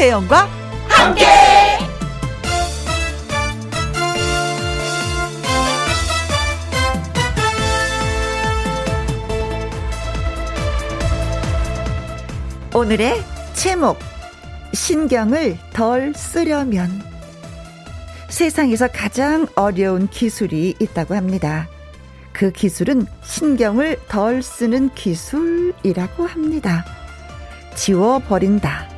김혜영과 함께. 오늘의 제목 신경을 덜 쓰려면 세상에서 가장 어려운 기술이 있다고 합니다. 그 기술은 신경을 덜 쓰는 기술이라고 합니다. 지워버린다,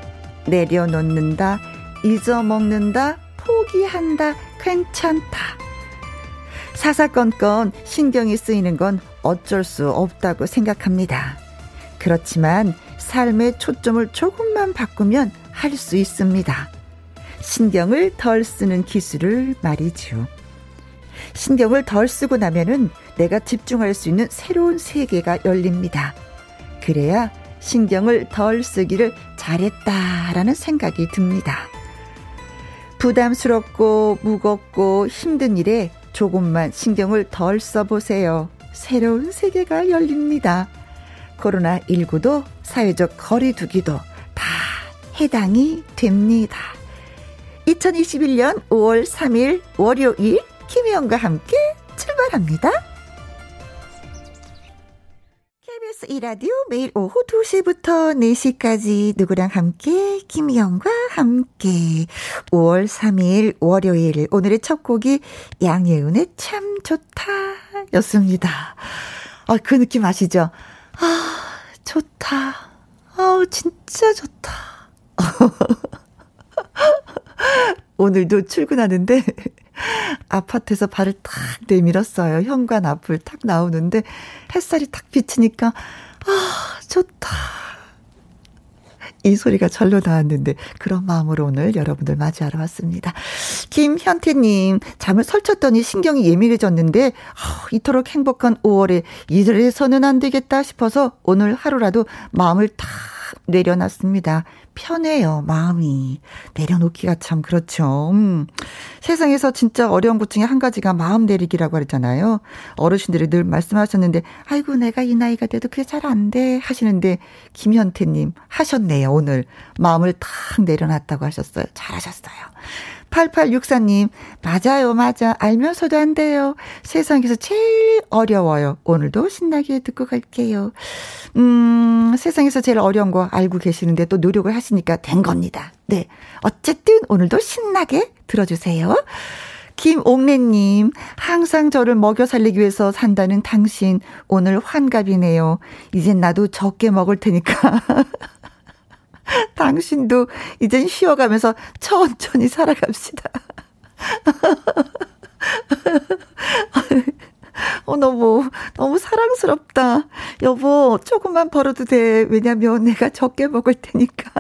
내려놓는다, 잊어먹는다, 포기한다, 괜찮다. 사사건건 신경이 쓰이는 건 어쩔 수 없다고 생각합니다. 그렇지만 삶의 초점을 조금만 바꾸면 할 수 있습니다. 신경을 덜 쓰는 기술을 말이죠. 신경을 덜 쓰고 나면은 내가 집중할 수 있는 새로운 세계가 열립니다. 그래야 신경을 덜 쓰기를 잘했다라는 생각이 듭니다. 부담스럽고 무겁고 힘든 일에 조금만 신경을 덜 써보세요. 새로운 세계가 열립니다. 코로나19도 사회적 거리두기도 다 해당이 됩니다. 2021년 5월 3일 월요일 김혜영과 함께 출발합니다. KBS 이라디오 매일 오후 2시부터 4시까지 누구랑 함께 김희영과 함께 5월 3일 월요일 오늘의 첫 곡이 양예은의 참 좋다 였습니다. 아, 그 느낌 아시죠? 아, 좋다. 아우, 진짜 좋다. 오늘도 출근하는데 아파트에서 발을 탁 내밀었어요. 현관 앞을 탁 나오는데 햇살이 탁 비치니까 아, 좋다. 이 소리가 절로 나왔는데 그런 마음으로 오늘 여러분들 맞이하러 왔습니다. 김현태님 잠을 설쳤더니 신경이 예민해졌는데 어, 이토록 행복한 5월에 이래서는 안 되겠다 싶어서 오늘 하루라도 마음을 탁 내려놨습니다. 편해요, 마음이. 내려놓기가 참 그렇죠. 음. 세상에서 진짜 어려운 것 중에 한 가지가 마음 내리기라고 하잖아요. 어르신들이 늘 말씀하셨는데, 아이고, 내가 이 나이가 돼도 그게 잘 안 돼. 하시는데, 김현태님 하셨네요, 오늘. 마음을 탁 내려놨다고 하셨어요. 잘하셨어요. 8864님, 맞아요, 맞아. 알면서도 안 돼요. 세상에서 제일 어려워요. 오늘도 신나게 듣고 갈게요. 음, 세상에서 제일 어려운 거 알고 계시는데 또 노력을 하시니까 된 겁니다. 네. 어쨌든 오늘도 신나게 들어주세요. 김옥래님, 항상 저를 먹여 살리기 위해서 산다는 당신, 오늘 환갑이네요. 이젠 나도 적게 먹을 테니까. 당신도 이젠 쉬어가면서 천천히 살아갑시다. 어, 너무, 너무 사랑스럽다. 여보, 조금만 벌어도 돼. 왜냐면 내가 적게 먹을 테니까.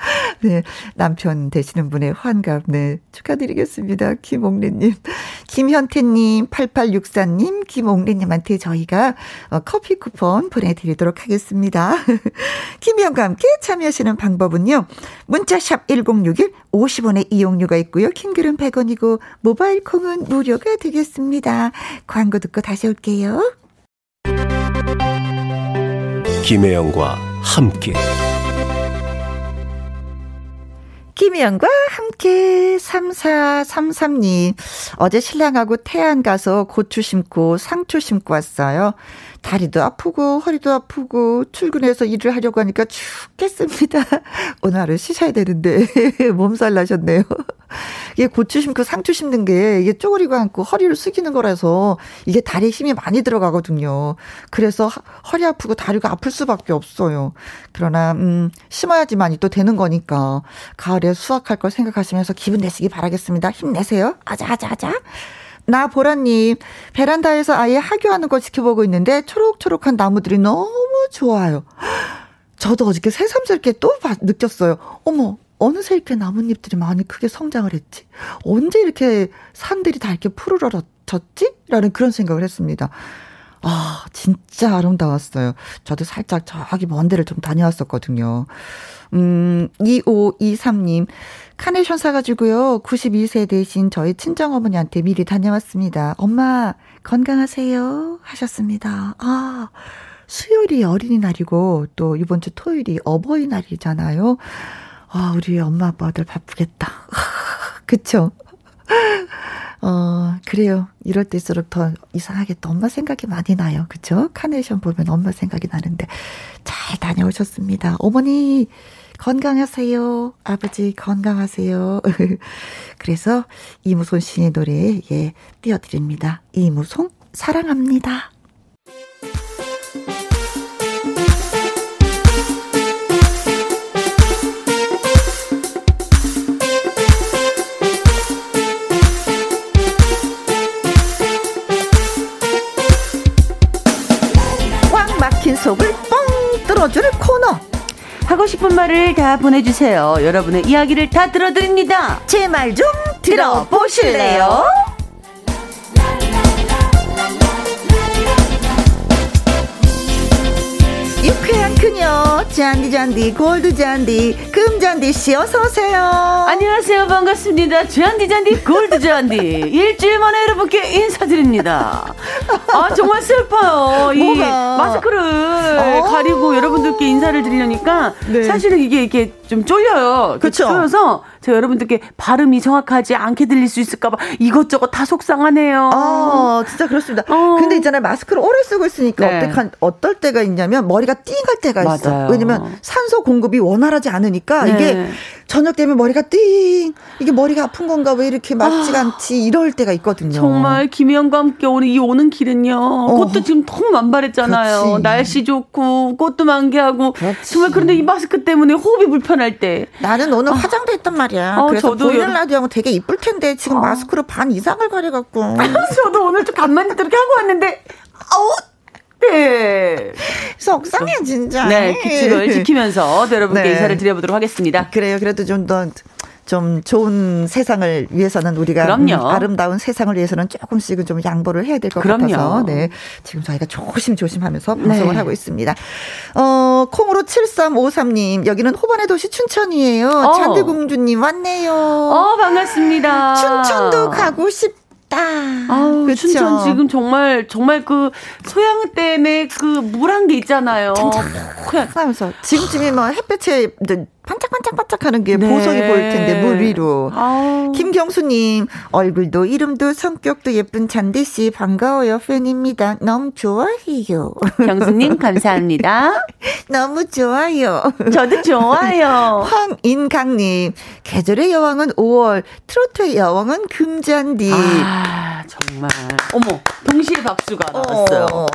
네. 남편 되시는 분의 환갑, 네. 축하드리겠습니다. 김옥래님. 김현태님, 8864님, 김옥래님한테 저희가 어, 커피 쿠폰 보내드리도록 하겠습니다. 김희영과 함께 참여하시는 방법은요. 문자샵 1061, 50원의 이용료가 있고요. 킹글은 100원이고, 모바일 콩은 무료가 되겠습니다. 광고 듣고 다시 올게요. 김혜영과 함께. 김희영과 함께 3433님. 어제 신랑하고 태안 가서 고추 심고 상추 심고 왔어요. 다리도 아프고 허리도 아프고 출근해서 일을 하려고 하니까 죽겠습니다. 오늘 하루 쉬셔야 되는데 몸살 나셨네요. 이게 고추 심고 상추 심는 게 이게 쪼그리고 앉고 허리를 숙이는 거라서 이게 다리에 힘이 많이 들어가거든요. 그래서 허리 아프고 다리가 아플 수밖에 없어요. 그러나 음 심어야지만이 또 되는 거니까 가을에 수확할 걸 생각하시면서 기분 내시기 바라겠습니다. 힘내세요. 아자 아자 아자. 나 보라님 베란다에서 아예 하교하는 걸 지켜보고 있는데 초록초록한 나무들이 너무 좋아요. 저도 어저께 새삼스럽게 또 느꼈어요. 어머 어느새 이렇게 나뭇잎들이 많이 크게 성장을 했지? 언제 이렇게 산들이 다 이렇게 푸르러졌지? 라는 그런 생각을 했습니다. 아, 진짜 아름다웠어요. 저도 살짝 저기 먼 데를 좀 다녀왔었거든요. 음, 2523님. 카네이션 사가지고요. 92세 대신 저희 친정어머니한테 미리 다녀왔습니다. 엄마, 건강하세요. 하셨습니다. 아, 수요일이 어린이날이고, 또 이번 주 토요일이 어버이날이잖아요. 아, 우리 엄마 아빠들 바쁘겠다. 그쵸? 어, 그래요. 이럴 때일수록 더 이상하게 또 엄마 생각이 많이 나요. 그쵸? 카네이션 보면 엄마 생각이 나는데 잘 다녀오셨습니다. 어머니, 건강하세요. 아버지 건강하세요. 그래서 이무손 씨의 노래, 예, 띄워드립니다. 이무송, 사랑합니다. 속을 뻥 뚫어주는 코너. 하고 싶은 말을 다 보내주세요. 여러분의 이야기를 다 들어드립니다. 제 말 좀 들어보실래요? 유쾌한 그녀 잔디 잔디 골드 잔디 금 잔디 씨 어서 오세요. 안녕하세요 반갑습니다. 잔디 잔디 골드 잔디 일주일 만에 여러분께 인사드립니다. 아 정말 슬퍼요. 이 뭐가? 마스크를 어. 가리고 여러분들께 인사를 드리려니까 네. 사실은 이게 이렇게 좀 쫄려요. 그렇죠. 쫄려서 제가 여러분들께 발음이 정확하지 않게 들릴 수 있을까봐 이것저것 다 속상하네요. 아, 진짜 그렇습니다. 어. 근데 있잖아요. 마스크를 오래 쓰고 있으니까 네. 어떡한, 어떨 때가 있냐면 머리가 띵할 때가 맞아요. 있어. 왜냐면 산소 공급이 원활하지 않으니까 네. 이게 저녁 되면 머리가 띵 이게 머리가 아픈 건가 왜 이렇게 맞지가 아, 않지 이럴 때가 있거든요. 정말 김희영과 함께 오는 이 오는 길은요. 어. 꽃도 지금 너무 만발했잖아요. 그렇지. 날씨 좋고 꽃도 만개하고 그렇지. 정말 그런데 이 마스크 때문에 호흡이 불편할 때 나는 오늘 아. 화장도 했단 말이야. 어, 그래서 저도 보이는 라디오하면 되게 이쁠 텐데 지금 어. 마스크로 반 이상을 가려갖고. 저도 오늘 좀 간만에 이렇게 하고 왔는데 아우 네. 속상해, 진짜. 네, 규칙을 지키면서 여러분께 네. 인사를 드려보도록 하겠습니다. 그래요. 그래도 좀 더, 좀 좋은 세상을 위해서는 우리가 그럼요. 음, 아름다운 세상을 위해서는 조금씩은 좀 양보를 해야 될 것 같아서 네 지금 저희가 조심조심하면서 방송을 네. 하고 있습니다. 어 콩으로 7353님 여기는 호반의 도시 춘천이에요. 어. 잔디공주님 왔네요. 어 반갑습니다. 춘천도 가고 싶. 아우, 그쵸? 춘천 지금 정말 정말 그 소양 댐에 그 물 한 게 있잖아요. 하면서 지금쯤이면 뭐 햇볕에 반짝반짝반짝 하는 게 네. 보석이 보일 텐데 물 위로. 아우. 김경수님 얼굴도 이름도 성격도 예쁜 잔디 씨 반가워요 팬입니다. 너무 좋아해요. 경수님 감사합니다. 너무 좋아요. 저도 좋아요. 황인강님 계절의 여왕은 5월 트로트의 여왕은 금잔디. 아 정말. 어머 동시에 박수가 나왔어요. 어,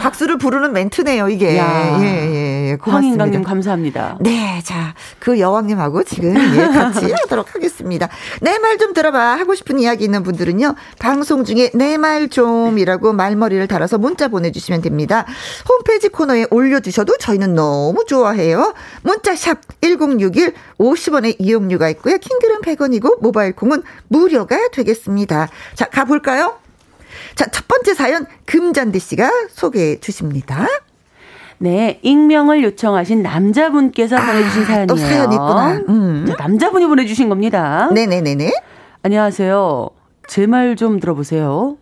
박수를 부르는 멘트네요 이게. 야. 예, 예, 예. 고맙습니다. 황인강님 감사합니다. 네, 자. 그 여왕님하고 지금 예, 같이 하도록 하겠습니다. 내 말 좀 들어봐 하고 싶은 이야기 있는 분들은요. 방송 중에 내 말 좀이라고 말머리를 달아서 문자 보내주시면 됩니다. 홈페이지 코너에 올려주셔도 저희는 너무 좋아해요. 문자샵 1061 50원의 이용료가 있고요. 킹글은 100원이고 모바일 콩은 무료가 되겠습니다. 자 가볼까요? 자, 첫 번째 사연 금잔디 씨가 소개해 주십니다. 네, 익명을 요청하신 남자분께서 아, 보내주신 사연이에요. 또 사연이 있구나. 음. 자, 남자분이 보내주신 겁니다. 네네네네. 안녕하세요. 제 말 좀 들어보세요.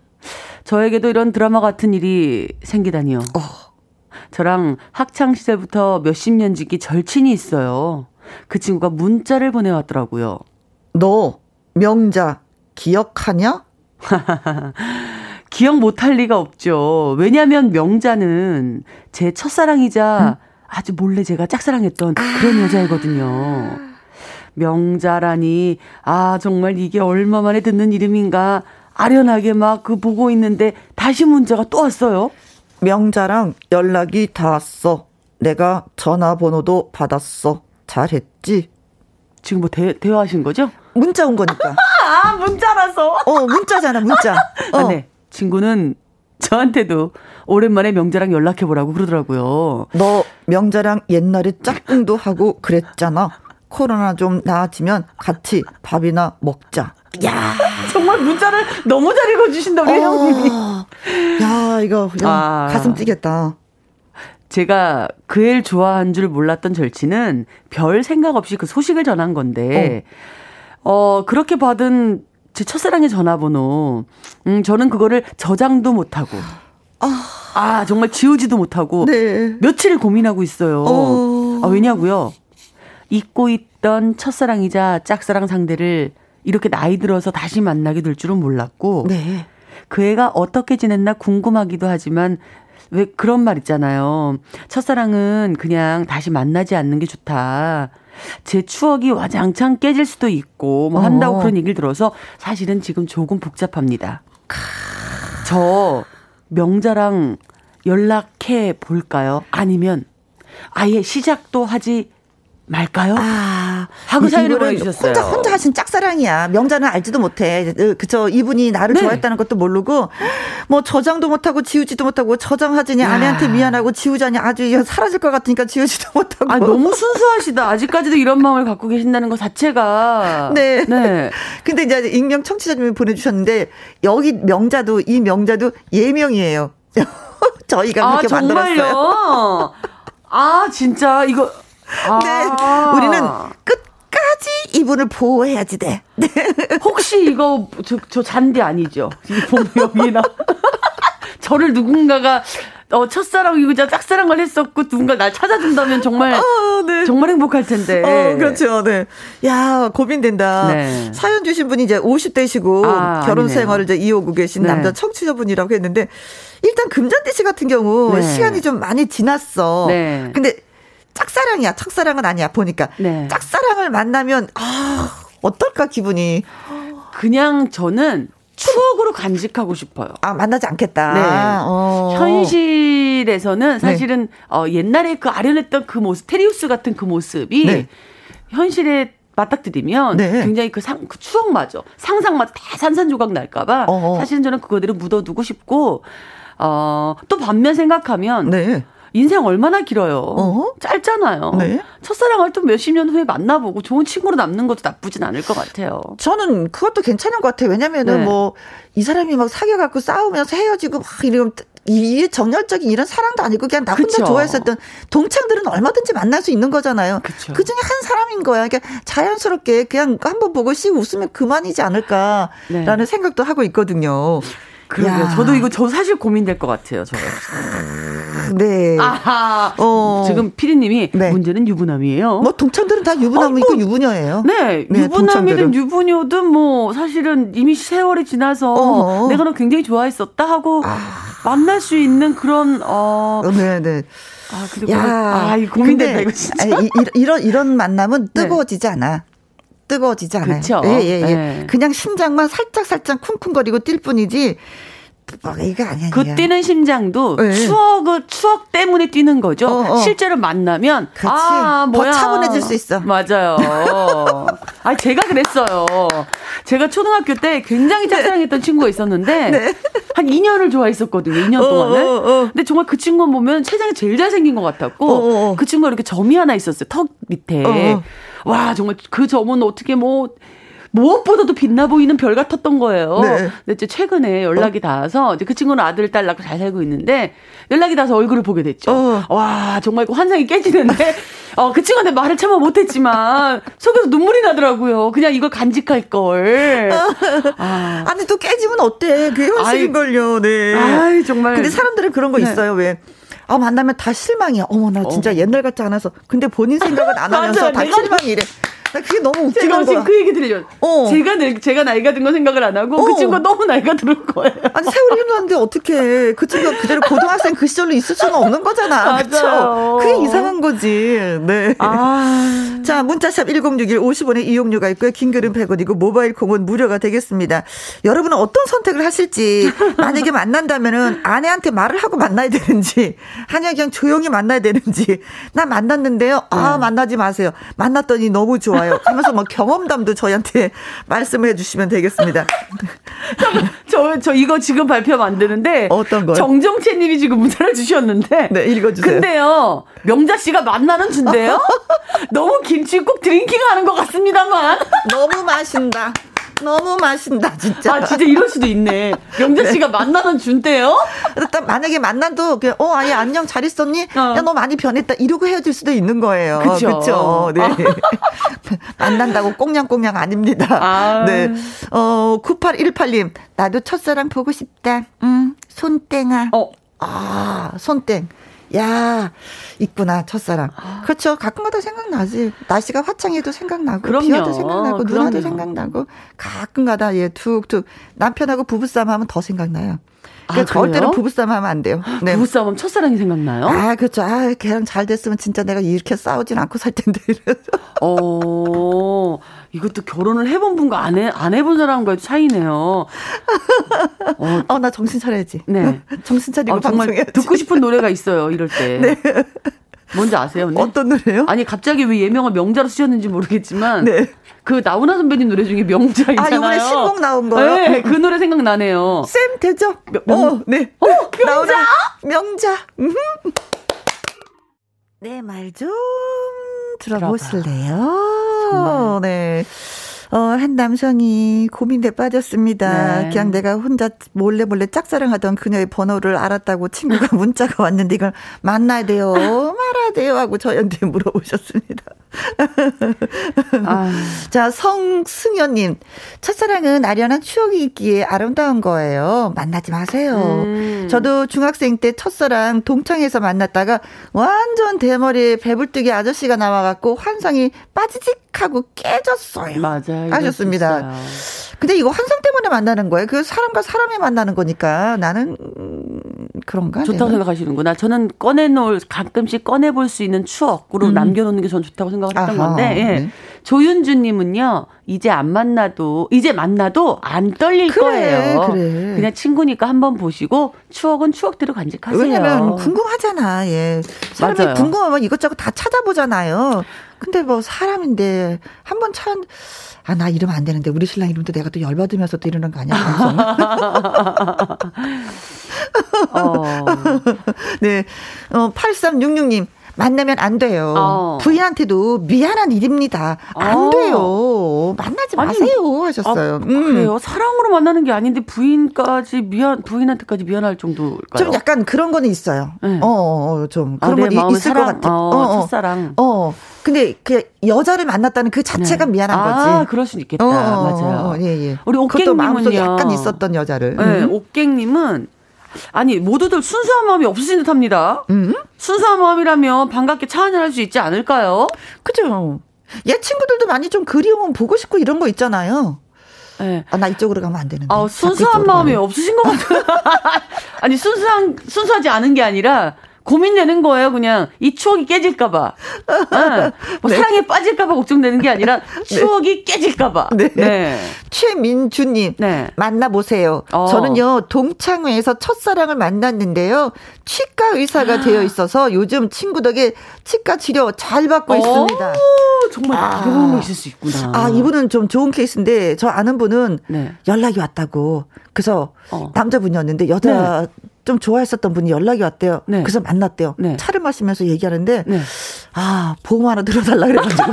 저에게도 이런 드라마 같은 일이 생기다니요. 어. 저랑 학창 시절부터 몇십 년 지기 절친이 있어요. 그 친구가 문자를 보내왔더라고요. 너 명자 기억하냐? 기억 못할 리가 없죠. 왜냐하면 명자는 제 첫사랑이자 음? 아주 몰래 제가 짝사랑했던 아. 그런 여자이거든요. 명자라니, 아, 정말 이게 얼마 만에 듣는 이름인가. 아련하게 막 그 보고 있는데 다시 문자가 또 왔어요. 명자랑 연락이 닿았어. 내가 전화번호도 받았어. 잘했지? 지금 뭐 대, 대화하신 거죠? 문자 온 거니까. 아, 문자라서? 어, 문자잖아, 문자. 어. 아, 네. 친구는 저한테도 오랜만에 명자랑 연락해 보라고 그러더라고요. 너 명자랑 옛날에 짝꿍도 하고 그랬잖아. 코로나 좀 나아지면 같이 밥이나 먹자. 야 정말 문자를 너무 잘 읽어주신다, 우리 어, 형님이. 야, 이거, 야, 아, 가슴 찌겠다. 제가 그 애를 좋아한 줄 몰랐던 절친은 별 생각 없이 그 소식을 전한 건데, 어, 어 그렇게 받은 제 첫사랑의 전화번호. 음, 저는 그거를 저장도 못하고. 아, 아 정말 지우지도 못하고. 네. 며칠을 고민하고 있어요. 어. 아, 왜냐고요? 잊고 있던 첫사랑이자 짝사랑 상대를 이렇게 나이 들어서 다시 만나게 될 줄은 몰랐고 네. 그 애가 어떻게 지냈나 궁금하기도 하지만 왜 그런 말 있잖아요. 첫사랑은 그냥 다시 만나지 않는 게 좋다. 제 추억이 와장창 깨질 수도 있고 뭐 한다고 어. 그런 얘기를 들어서 사실은 지금 조금 복잡합니다. 저 명자랑 연락해 볼까요? 아니면 아예 시작도 하지 말까요? 아, 하고 사연을 보내주셨어요. 혼자 혼자 하신 짝사랑이야. 명자는 알지도 못해. 그저 이분이 나를 네. 좋아했다는 것도 모르고 뭐 저장도 못하고 지우지도 못하고 저장하지니 아내한테 미안하고 지우자니 아주 사라질 것 같으니까 지우지도 못하고. 아 너무 순수하시다. 아직까지도 이런 마음을 갖고 계신다는 것 자체가. 네. 네. 근데 이제 익명 청취자님이 보내주셨는데 여기 명자도 이 명자도 예명이에요. 저희가 아, 그렇게 아, 만들었어요. 아 진짜 이거 네. 아. 우리는 끝 까지 이분을 보호해야지 돼. 네. 혹시 이거 저, 저 잔디 아니죠? 이 본명이나 저를 누군가가 어, 첫사랑이고 짝사랑을 했었고 누군가 날 찾아준다면 정말 어, 네. 정말 행복할 텐데. 어, 그렇죠. 네. 야, 고민된다. 네. 사연 주신 분이 이제 50대시고 아, 결혼 아니네요. 생활을 이제 이어오고 계신 네. 남자 청취자분이라고 했는데 일단 금잔디 씨 같은 경우 네. 시간이 좀 많이 지났어. 네. 근데 짝사랑이야. 첫사랑은 아니야. 보니까. 네. 짝사랑을 만나면 아, 어떨까 기분이. 그냥 저는 추억으로 간직하고 싶어요. 아, 만나지 않겠다. 네. 어. 현실에서는 네. 사실은 네. 어, 옛날에 그 아련했던 그 모습, 테리우스 같은 그 모습이 네. 현실에 맞닥뜨리면 네. 굉장히 그, 상, 그 추억마저 상상마다 다 산산조각 날까봐. 사실은 저는 그거대로 묻어두고 싶고 어, 또 반면 생각하면 네. 인생 얼마나 길어요. 어? 짧잖아요. 네? 첫사랑을 또 몇십 년 후에 만나보고 좋은 친구로 남는 것도 나쁘진 않을 것 같아요. 저는 그것도 괜찮은 것 같아요. 왜냐면은 네. 뭐이 사람이 막 사귀어갖고 싸우면서 헤어지고 막 이러면 이게 정열적인 이런 사랑도 아니고 그냥 나 혼자 그쵸. 좋아했었던 동창들은 얼마든지 만날 수 있는 거잖아요. 그쵸. 그 중에 한 사람인 거야. 그러니까 자연스럽게 그냥 한번 보고 씩 웃으면 그만이지 않을까라는 네. 생각도 하고 있거든요. 그러게요. 저도 이거 저 사실 고민될 것 같아요. 저. 네. 아하. 어. 지금 피디님이 네. 문제는 유부남이에요. 뭐 동창들은 다 유부남이고 어, 뭐, 유부녀예요. 네. 네 유부남이든 유부녀든 뭐 사실은 이미 세월이 지나서 어어. 내가 너 굉장히 좋아했었다 하고 아. 만날 수 있는 그런 어. 네, 네. 아, 그리고 야, 아, 이 고민된다 이거 진짜. 아니, 이, 이런 이런 만남은 네. 뜨거워지지 네. 않아. 뜨거워지지 않아요. 그렇죠. 예, 예, 예. 네. 그냥 심장만 살짝 살짝 쿵쿵거리고 뛸 뿐이지 뭐 이거 아니야. 그 뛰는 심장도 네. 추억을 추억 때문에 뛰는 거죠. 어, 어. 실제로 만나면 그치. 아 뭐야 차분해질 수 있어. 맞아요. 아 제가 그랬어요. 제가 초등학교 때 굉장히 짝사랑했던 네. 친구가 있었는데 네. 한 2년을 좋아했었거든요. 2년 어, 동안을. 어, 어, 근데 정말 그 친구 보면 세상에 제일 잘생긴 것 같았고 어, 어, 그 친구가 이렇게 점이 하나 있었어요. 턱 밑에. 와 정말 그 점은 어떻게 뭐 무엇보다도 빛나 보이는 별 같았던 거예요. 네. 근데 이제 최근에 연락이 어? 닿아서 이제 그 친구는 아들, 딸 낳고 잘 살고 있는데 연락이 닿아서 얼굴을 보게 됐죠. 어. 와, 정말 환상이 깨지는데 어, 그 친구한테 말을 참아 못했지만 속에서 눈물이 나더라고요. 그냥 이걸 간직할 걸. 아. 아니, 또 깨지면 어때? 그게 현실인 걸요. 네. 아이, 정말. 근데 사람들은 그런 거 네. 있어요. 왜? 아, 만나면 다 실망이야. 어머, 나 진짜 어. 옛날 같지 않아서. 근데 본인 생각은 안 하면서 다 실망이래. 나 그게 너무 웃기는 제가 지금 그 얘기 들려. 어. 제가 제가 나이가 든거 생각을 안 하고 그 어. 그 친구가 너무 나이가 들을 거예요. 아니 세월이 흘렀는데 어떻게 그 친구가 그대로 고등학생 그 시절로 있을 수는 없는 거잖아. 그렇죠. 그게 이상한 거지. 네. 아. 자 문자샵 1061 50원의 이용료가 있고요. 긴글은 100원이고 모바일 콩은 무료가 되겠습니다. 여러분은 어떤 선택을 하실지 만약에 만난다면은 아내한테 말을 하고 만나야 되는지 아니야 그냥 조용히 만나야 되는지 나 만났는데요. 아 네. 만나지 마세요. 만났더니 너무 좋아. 좋아요. 하면서 뭐 경험담도 저희한테 말씀을 해주시면 되겠습니다. 저, 저 이거 지금 발표하면 안 되는데. 어떤 거 정정채 님이 지금 문자를 주셨는데. 네, 읽어주세요. 근데요, 명자 씨가 만나는 준대요? 너무 김칫국 drinking 하는 것 같습니다만. 너무 마신다. 너무 맛있다 진짜. 아 진짜 이럴 수도 있네. 영자 씨가 네. 만나는 준대요? 일단 만약에 만나도 그냥 어 아예 안녕 잘 있었니? 어. 야너 많이 변했다 이러고 헤어질 수도 있는 거예요. 그렇죠. 네. 아. 만난다고 꽁냥꽁냥 아닙니다. 아. 네. 어 9818님 나도 첫사랑 보고 싶다. 음 손땡아. 어. 아 손땡. 야, 있구나, 첫사랑. 아. 그렇죠. 가끔가다 생각나지. 날씨가 화창해도 생각나고, 그럼요. 비 와도 생각나고, 그럼요. 누나도 생각나고, 가끔가다 예, 툭툭 남편하고 부부싸움 하면 더 생각나요. 그러니까 아, 절대로 부부싸움 하면 안 돼요. 네. 부부싸움 하면 첫사랑이 생각나요? 아, 그렇죠. 아, 걔랑 잘 됐으면 진짜 내가 이렇게 싸우진 않고 살 텐데. 어, 이것도 결혼을 해본 분과 안, 해, 안 해본 사람과의 차이네요. 어, 어, 나 정신 차려야지. 네. 정신 차리고 아, 정말 방송해야지. 듣고 싶은 노래가 있어요, 이럴 때. 네. 뭔지 아세요? 언니? 어떤 노래요? 아니 갑자기 왜 예명을 명자로 쓰셨는지 모르겠지만 네. 그 나훈아 선배님 노래 중에 명자 아, 있잖아요. 아, 이번에 신곡 나온 거요? 네, 그 노래 생각나네요. 쌤 되죠? 명, 어, 네. 어, 명자? 명자. 네, 말 좀 들어보실래요? 정말. 네. 어, 한 남성이 고민에 빠졌습니다. 네. 그냥 내가 혼자 몰래 몰래 짝사랑하던 그녀의 번호를 알았다고 친구가 문자가 왔는데 이걸 만나야 돼요, 말아야 돼요 하고 저한테 물어보셨습니다. 아. 자, 성승현님. 첫사랑은 아련한 추억이 있기에 아름다운 거예요. 만나지 마세요. 음. 저도 중학생 때 첫사랑 동창에서 만났다가 완전 대머리 배불뚝이 아저씨가 나와갖고 환상이 빠지직 하고 깨졌어요. 맞아요. 하셨습니다. 근데 이거 환상 때문에 만나는 거예요. 그 사람과 사람이 만나는 거니까 나는 음, 그런가? 좋다고 내가? 생각하시는구나. 저는 꺼내놓을 가끔씩 꺼내볼 수 있는 추억으로 음. 남겨놓는 게 저는 좋다고 생각했던 아하, 건데 예. 네. 조윤주님은요 이제 안 만나도 이제 만나도 안 떨릴 그래, 거예요. 그래. 그냥 친구니까 한번 보시고 추억은 추억대로 간직하세요. 왜냐면 궁금하잖아. 예. 사람이 맞아요. 궁금하면 이것저것 다 찾아보잖아요. 근데 뭐 사람인데 한번 참, 아, 나 이러면 안 되는데 우리 신랑 이름도 내가 또 열받으면서 또 이러는 거 아니야? 어. 네. 어, 8366님. 만나면 안 돼요. 어. 부인한테도 미안한 일입니다. 안 어. 돼요. 만나지 마세요. 아니, 하셨어요. 아, 음. 그래요? 사랑으로 만나는 게 아닌데 부인까지 미안, 부인한테까지 미안할 정도일까요? 좀 약간 그런 거는 있어요. 네. 어, 어, 좀 아, 그런 아, 건 있을 사랑, 것 같아. 어, 어, 첫사랑. 어. 근데 그 여자를 만났다는 그 자체가 네. 미안한 거지. 아, 그럴 수 있겠다. 어, 맞아요. 예, 예. 우리 옥갱님은요. 약간 있었던 여자를. 네, 음. 옥갱님은 아니 모두들 순수한 마음이 없으신 듯합니다. 음? 순수한 마음이라면 반갑게 차 한잔 할 수 있지 않을까요? 그죠. 얘 친구들도 많이 좀 그리우면 보고 싶고 이런 거 있잖아요. 네. 아, 나 이쪽으로 가면 안 되는데. 아, 순수한 마음이 가면. 없으신 것 같아요. 아니, 순수한, 순수하지 않은 게 아니라, 고민되는 거예요, 그냥. 이 추억이 깨질까봐. 네. 뭐 네. 사랑에 빠질까봐 걱정되는 게 아니라 네. 추억이 네. 깨질까봐. 네. 네. 최민주님. 네. 만나보세요. 어. 저는요, 동창회에서 첫사랑을 만났는데요. 치과 의사가 되어 있어서 요즘 친구 덕에 치과 치료 잘 받고 오, 있습니다. 정말 아, 거 있을 수 있구나. 아, 이분은 좀 좋은 케이스인데, 저 아는 분은 네. 연락이 왔다고. 그래서 어. 남자분이었는데, 여자 좀 좋아했었던 분이 연락이 왔대요. 네. 그래서 만났대요. 네. 차를 마시면서 얘기하는데 네. 아 보험 하나 들어달라 그래가지고.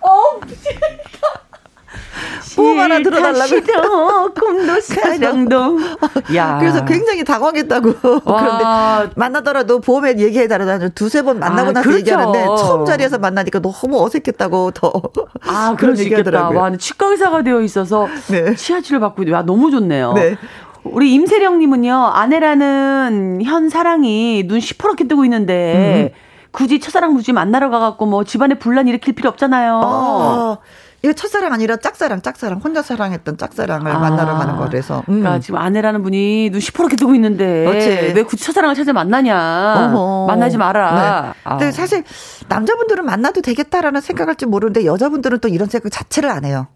어, 보험 하나 들어달라고. 꿈도 사랑도. 야. 그래서 굉장히 당황했다고. 그런데 만나더라도 보험에 얘기해달라. 두세 번 만나고 아, 나서 그렇죠. 얘기하는데 처음 자리에서 만나니까 너무 어색했다고 더. 아, 그런 얘기 하더라고요. 와, 치과 의사가 되어 있어서 네. 치아치료 받고 와 너무 좋네요. 네. 우리 임세령님은요, 아내라는 현 사랑이 눈 시퍼렇게 뜨고 있는데, 음. 굳이 첫사랑 굳이 만나러 가갖고 뭐 집안에 분란 일으킬 필요 없잖아요. 어, 이거 첫사랑 아니라 짝사랑, 짝사랑. 혼자 사랑했던 짝사랑을 아, 만나러 가는 거라서. 음. 그러니까 지금 아내라는 분이 눈 시퍼렇게 뜨고 있는데, 그렇지. 왜 굳이 첫사랑을 찾아 만나냐. 어허. 만나지 마라. 네. 아. 근데 사실 남자분들은 만나도 되겠다라는 생각할지 모르는데 여자분들은 또 이런 생각 자체를 안 해요.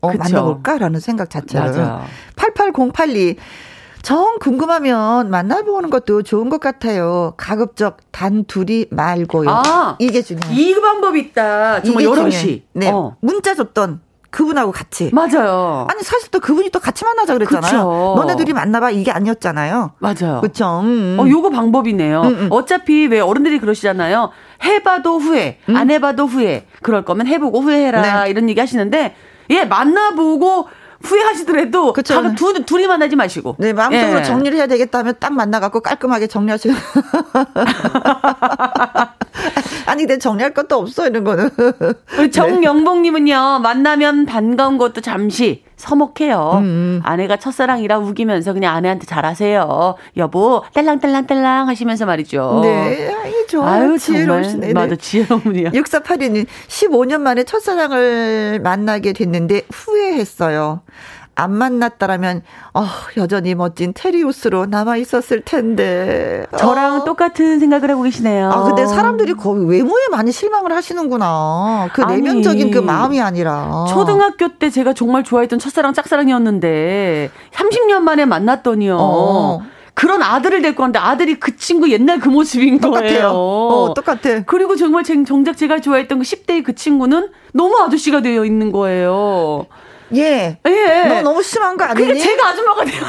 어, 그쵸. 만나볼까라는 생각 자체를. 맞아. 8808이 정 궁금하면 만나보는 것도 좋은 것 같아요. 가급적 단 둘이 말고요. 아, 이게 중요해요. 이 방법 있다. 정말 여럿이. 네. 어. 문자 줬던 그분하고 같이. 맞아요. 아니 사실 또 그분이 또 같이 만나자 그랬잖아요. 그쵸. 너네들이 만나봐 이게 아니었잖아요. 맞아요. 그렇죠. 음, 음. 어 요거 방법이네요. 음, 음. 어차피 왜 어른들이 그러시잖아요. 해봐도 후회, 음. 안 해봐도 후회. 그럴 거면 해보고 후회해라 네. 이런 얘기 하시는데 예, 만나보고 후회하시더라도 그쵸. 가끔 두, 둘이 만나지 마시고. 네, 마음속으로 예. 정리를 해야 되겠다면 딱 만나갖고 깔끔하게 정리하시고. 아니, 근데 정리할 것도 없어, 이런 거는. 우리 정영봉님은요, 만나면 반가운 것도 잠시, 서먹해요. 음, 음. 아내가 첫사랑이라 우기면서 그냥 아내한테 잘하세요. 여보, 딸랑딸랑딸랑 하시면서 말이죠. 네. 아이, 좋아요. 지혜로우시네. 네. 맞아, 지혜로운 분이야. 6482님, 15년 만에 첫사랑을 만나게 됐는데 후회했어요. 안 만났다라면 어, 여전히 멋진 테리우스로 남아 있었을 텐데. 저랑 어. 똑같은 생각을 하고 계시네요. 아 근데 사람들이 거의 외모에 많이 실망을 하시는구나. 그 아니, 내면적인 그 마음이 아니라. 초등학교 때 제가 정말 좋아했던 첫사랑 짝사랑이었는데 30년 만에 만났더니요. 어. 그런 아들을 데리고 왔는데 아들이 그 친구 옛날 그 모습인 똑같아요. 거예요. 어, 똑같아. 그리고 정말 정작 제가 좋아했던 그 10대의 그 친구는 너무 아저씨가 되어 있는 거예요. 예. 예. 너 너무 심한 거 아니니? 그게 제가 아줌마가 되어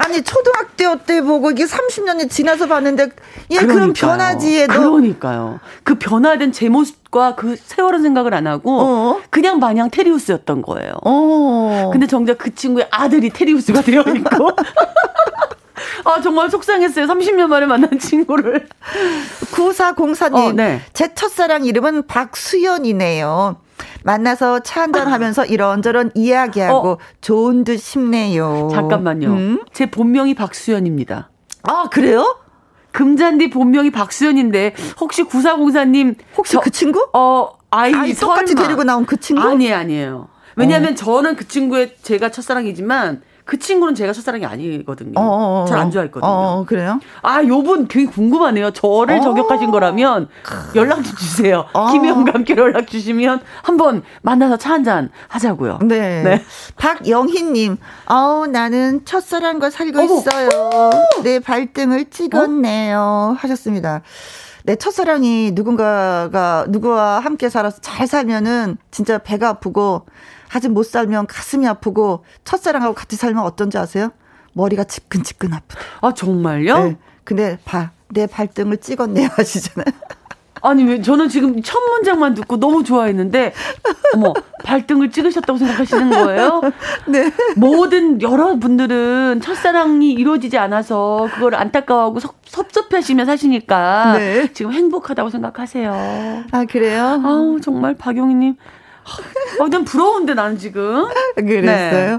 아니 초등학교 때 보고 이게 30년이 지나서 봤는데 예 그럼 변하지 너. 그러니까요. 그 변화된 제 모습과 그 세월은 생각을 안 하고 어? 그냥 마냥 테리우스였던 거예요. 어. 근데 정작 그 친구의 아들이 테리우스가 되어 있고 아, 정말 속상했어요. 30년 만에 만난 친구를. 9404님. 어, 네. 제 첫사랑 이름은 박수연이네요. 만나서 차 한잔 하면서 이런저런 이야기하고 어. 좋은 듯 싶네요. 잠깐만요. 음? 제 본명이 박수연입니다. 아, 그래요? 금잔디 본명이 박수연인데 혹시 9404님 혹시 저, 그 친구? 어, 아이, 아이 똑같이 데리고 나온 그 친구? 아니 에요, 아니에요. 왜냐하면 어. 저는 그 친구의 제가 첫사랑이지만 그 친구는 제가 첫사랑이 아니거든요. 어, 어, 어. 잘안 좋아했거든요. 어, 그래요? 아, 요분 되게 궁금하네요. 저를 저격하신 거라면 연락 좀 주세요. 김혜영과 함께 연락 주시면 한번 만나서 차 한 잔 하자고요. 네. 네. 박영희님, 어우, 나는 첫사랑과 살고 어머. 있어요. 내 발등을 찍었네요. 어? 하셨습니다. 내 첫사랑이 누군가가, 누구와 함께 살아서 잘 살면은 진짜 배가 아프고 아직 못 살면 가슴이 아프고 첫사랑하고 같이 살면 어떤지 아세요? 머리가 지끈지끈 아프다. 아 정말요? 네. 근데 봐, 내 발등을 찍었네요 하시잖아요. 아니 왜 저는 지금 첫 문장만 듣고 너무 좋아했는데 어머 발등을 찍으셨다고 생각하시는 거예요? 네. 모든 여러분들은 첫사랑이 이루어지지 않아서 그걸 안타까워하고 섭, 섭섭해하시며 사시니까 네. 지금 행복하다고 생각하세요. 아 그래요? 아우 정말 박용희님 어, 난 부러운데 나는 지금. 그랬어요. 네.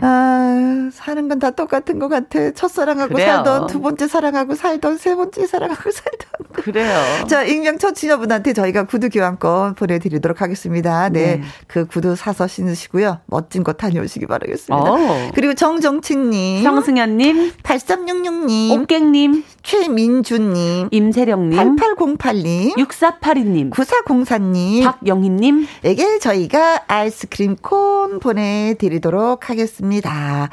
아, 사는 건 다 똑같은 것 같아. 첫사랑하고 그래요. 살던, 두 번째 사랑하고 살던, 세 번째 사랑하고 살던. 그래요. 자, 익명 첫친녀분한테 저희가 구두 교환권 보내드리도록 하겠습니다. 네. 네. 그 구두 사서 신으시고요. 멋진 곳 다녀오시기 바라겠습니다. 오. 그리고 정정친님. 성승현님. 8366님. 옥객님. 최민주님. 임세령님. 8808님. 6482님. 9404님. 박영희님. 에게 저희가 아이스크림 콘 보내드리도록 하겠습니다.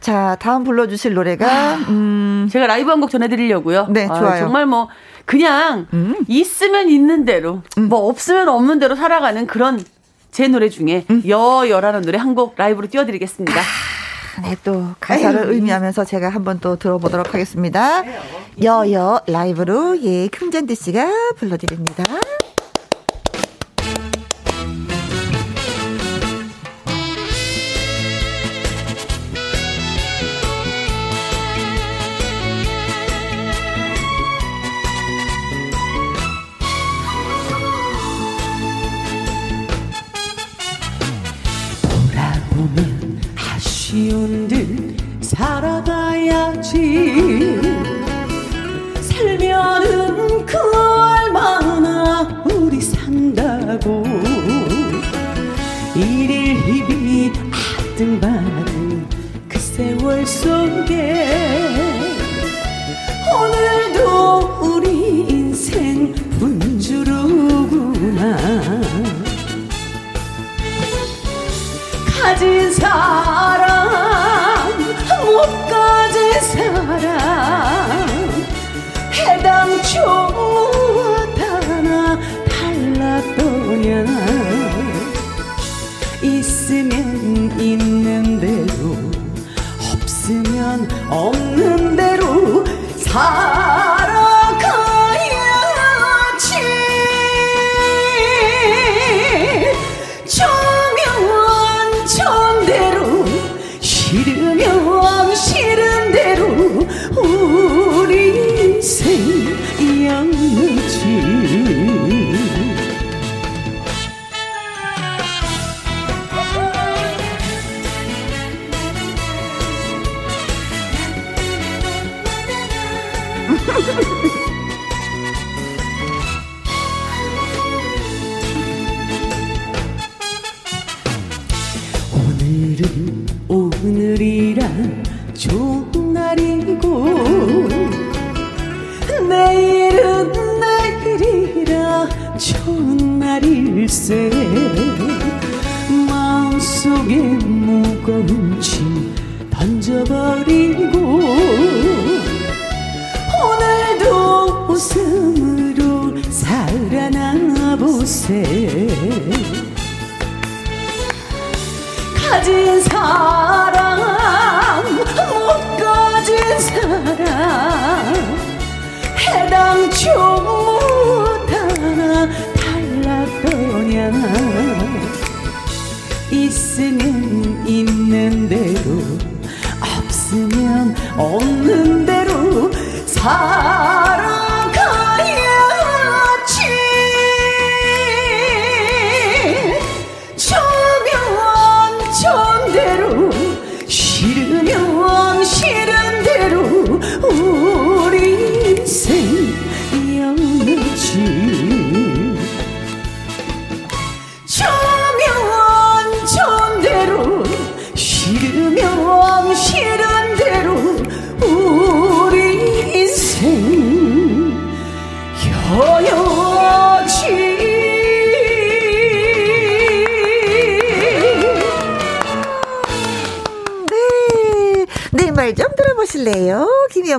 자, 다음 불러주실 노래가, 음. 제가 라이브 한 곡 전해드리려고요. 네, 좋아요. 아, 정말 뭐, 그냥 음. 있으면 있는 대로 음. 뭐 없으면 없는 대로 살아가는 그런 제 노래 중에 음. 여여라는 노래 한 곡 라이브로 띄워드리겠습니다. 아, 네, 또 가사를 에이. 의미하면서 제가 한번 또 들어보도록 하겠습니다. 여여 라이브로 예 금잔디 씨가 불러드립니다. 살아가야지 살면은 그 얼마나 우리 산다고. 일일 희비 아등바등 그 세월 속에 오늘도 우리 인생 분주로구나 없는 대로 살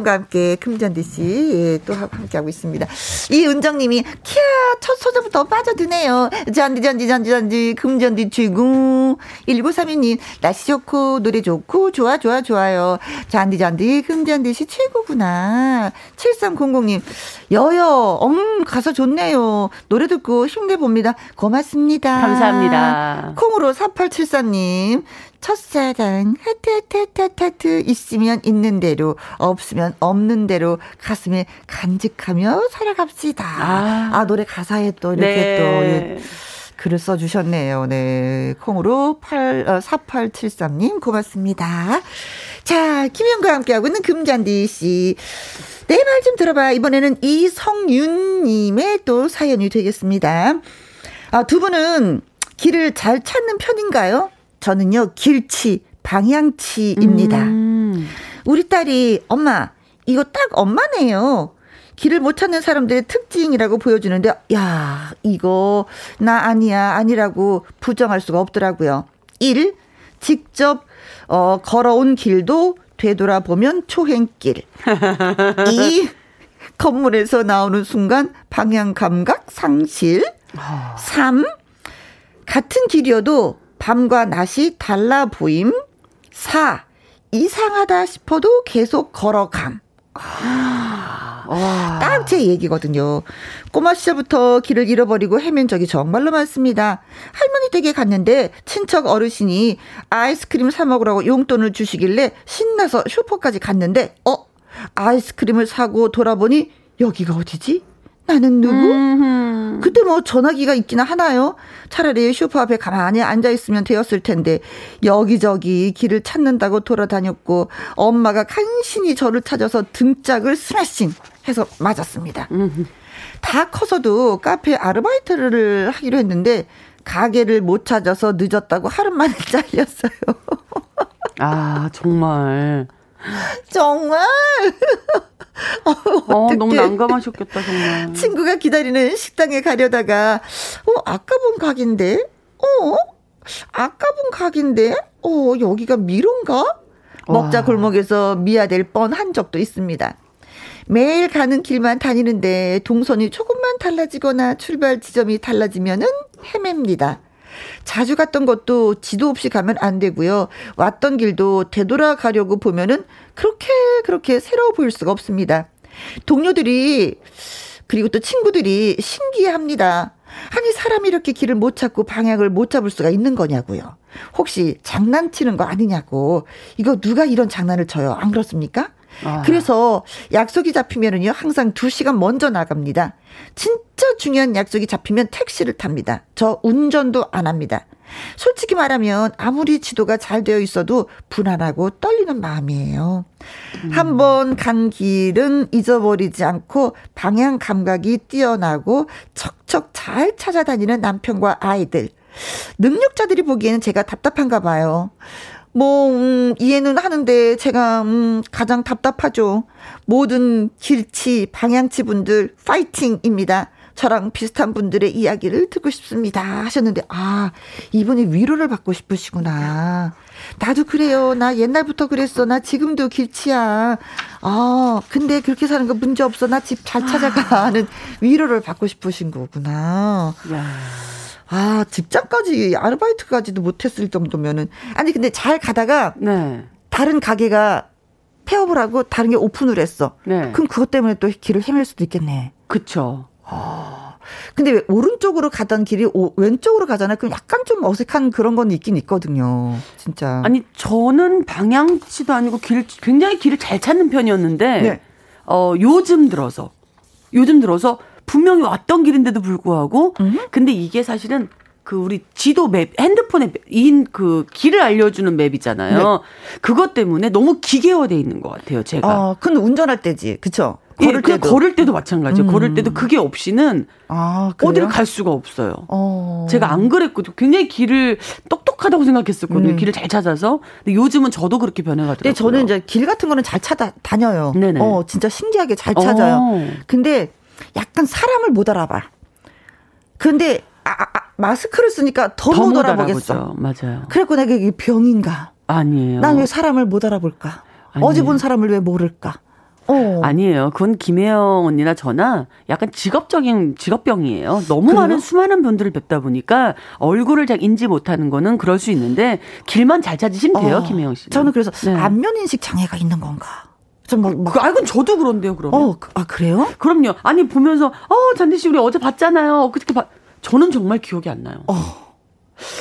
과 함께 금전디 씨, 예, 또 함께하고 있습니다. 이은정님이, 키야, 첫 소절부터 빠져드네요. 잔디, 잔디, 잔디, 잔디, 금전디 최고. 1932님, 날씨 좋고, 노래 좋고, 좋아, 좋아, 좋아요. 잔디, 잔디, 금전디 씨 최고구나. 7300님, 여여, 음, 가사 좋네요. 노래 듣고 힘내봅니다. 고맙습니다. 감사합니다. 콩으로 4874님, 첫사랑, 하트, 하트, 하트, 하트, 하트, 있으면 있는 대로, 없으면 없는 대로, 가슴에 간직하며 살아갑시다. 아. 아, 노래 가사에 또 이렇게 네. 또, 예, 글을 써주셨네요. 네. 콩으로 8, 어, 4873님, 고맙습니다. 자, 김혜영과 함께하고 있는 금잔디 씨. 내 말 좀 들어봐. 이번에는 이성윤님의 또 사연이 되겠습니다. 아, 두 분은 길을 잘 찾는 편인가요? 저는요, 길치, 방향치입니다. 음. 우리 딸이, 엄마, 이거 딱 엄마네요. 길을 못 찾는 사람들의 특징이라고 보여주는데, 야, 이거, 나 아니야, 아니라고 부정할 수가 없더라고요. 1. 직접, 어, 걸어온 길도 되돌아보면 초행길. 2. 건물에서 나오는 순간 방향 감각 상실. 3. 같은 길이어도 밤과 낮이 달라 보임. 4. 이상하다 싶어도 계속 걸어감. 딱제 얘기거든요. 꼬마 시절부터 길을 잃어버리고 헤맨 적이 정말로 많습니다. 할머니 댁에 갔는데 친척 어르신이 아이스크림 사 먹으라고 용돈을 주시길래 신나서 슈퍼까지 갔는데 어 아이스크림을 사고 돌아보니 여기가 어디지? 나는 누구? 음흠. 그때 뭐 전화기가 있기나 하나요? 차라리 쇼파 앞에 가만히 앉아 있으면 되었을 텐데 여기저기 길을 찾는다고 돌아다녔고 엄마가 간신히 저를 찾아서 등짝을 스매싱 해서 맞았습니다. 다 커서도 카페 아르바이트를 하기로 했는데 가게를 못 찾아서 늦었다고 하루 만에 잘렸어요. 아, 정말. 정말 어, 너무 어떡해. 난감하셨겠다, 정말. 친구가 기다리는 식당에 가려다가 어 아까 본 가게인데 어 아까 본 가게인데 어 여기가 미로인가 먹자 와. 골목에서 미아될 뻔한 적도 있습니다. 매일 가는 길만 다니는데 동선이 조금만 달라지거나 출발 지점이 달라지면은 헤맵니다. 자주 갔던 것도 지도 없이 가면 안 되고요. 왔던 길도 되돌아가려고 보면은 그렇게 그렇게 새로워 보일 수가 없습니다. 동료들이 그리고 또 친구들이 신기해합니다. 아니 사람이 이렇게 길을 못 찾고 방향을 못 잡을 수가 있는 거냐고요. 혹시 장난치는 거 아니냐고. 이거 누가 이런 장난을 쳐요? 안 그렇습니까? 아. 그래서 약속이 잡히면은요 항상 두 시간 먼저 나갑니다. 진짜 중요한 약속이 잡히면 택시를 탑니다. 저 운전도 안 합니다. 솔직히 말하면 아무리 지도가 잘 되어 있어도 불안하고 떨리는 마음이에요. 한번 간 길은 잊어버리지 않고 방향 감각이 뛰어나고 척척 잘 찾아다니는 남편과 아이들. 능력자들이 보기에는 제가 답답한가 봐요. 뭐, 음, 이해는 하는데 제가, 음, 가장 답답하죠. 모든 길치, 방향치 분들, 파이팅입니다. 저랑 비슷한 분들의 이야기를 듣고 싶습니다. 하셨는데, 아, 이분이 위로를 받고 싶으시구나. 나도 그래요. 나 옛날부터 그랬어. 나 지금도 길치야. 아, 근데 그렇게 사는 거 문제 없어. 나 집 잘 찾아가. 하는 위로를 받고 싶으신 거구나. 야. 아, 직장까지, 아르바이트까지도 못했을 정도면은. 아니, 근데 잘 가다가, 네. 다른 가게가 폐업을 하고 다른 게 오픈을 했어. 네. 그럼 그것 때문에 또 길을 헤맬 수도 있겠네. 그쵸. 근데 왜 오른쪽으로 가던 길이 오, 왼쪽으로 가잖아요. 그럼 약간 좀 어색한 그런 건 있긴 있거든요. 진짜. 아니, 저는 방향치도 아니고 길, 굉장히 길을 잘 찾는 편이었는데, 네. 어, 요즘 들어서, 요즘 들어서 분명히 왔던 길인데도 불구하고, 근데 이게 사실은 그 우리 지도 맵, 핸드폰에 인 그 길을 알려주는 맵 있잖아요. 그것 때문에 너무 기계화돼 있는 것 같아요, 제가. 어, 그건 운전할 때지. 그쵸? 예, 걸을 그냥 때도. 걸을 때도 마찬가지예요. 음. 걸을 때도 그게 없이는 아? 어디를 갈 수가 없어요. 어. 제가 안 그랬거든요. 굉장히 길을 똑똑하다고 생각했었거든요. 음. 길을 잘 찾아서. 근데 요즘은 저도 그렇게. 근데 저는 이제 길 같은 거는 잘 찾아 다녀요. 네네. 어, 진짜 신기하게 잘 찾아요. 어. 근데 약간 사람을 못 알아봐. 근데 아, 아, 아, 마스크를 쓰니까 더 못 알아보겠어. 맞아요. 그래갖고 내가 이게 병인가? 아니에요. 난 왜 사람을 못 알아볼까? 아니에요. 어제 본 사람을 왜 모를까? 어. 아니에요. 그건 김혜영 언니나 저나 약간 직업적인 직업병이에요. 너무 그래요? 많은 수많은 분들을 뵙다 보니까 얼굴을 잘 인지 못하는 거는 그럴 수 있는데 길만 잘 찾으시면 돼요, 어. 김혜영 씨. 저는 그래서 네. 안면 인식 장애가 있는 건가? 좀 뭐, 뭐 그, 아, 이건 저도 그런데요, 그러면. 어, 그- 아 그래요? 그럼요. 아니 보면서 어 잔디 씨 우리 어제 봤잖아요. 그렇게 봐. 저는 정말 기억이 안 나요. 어.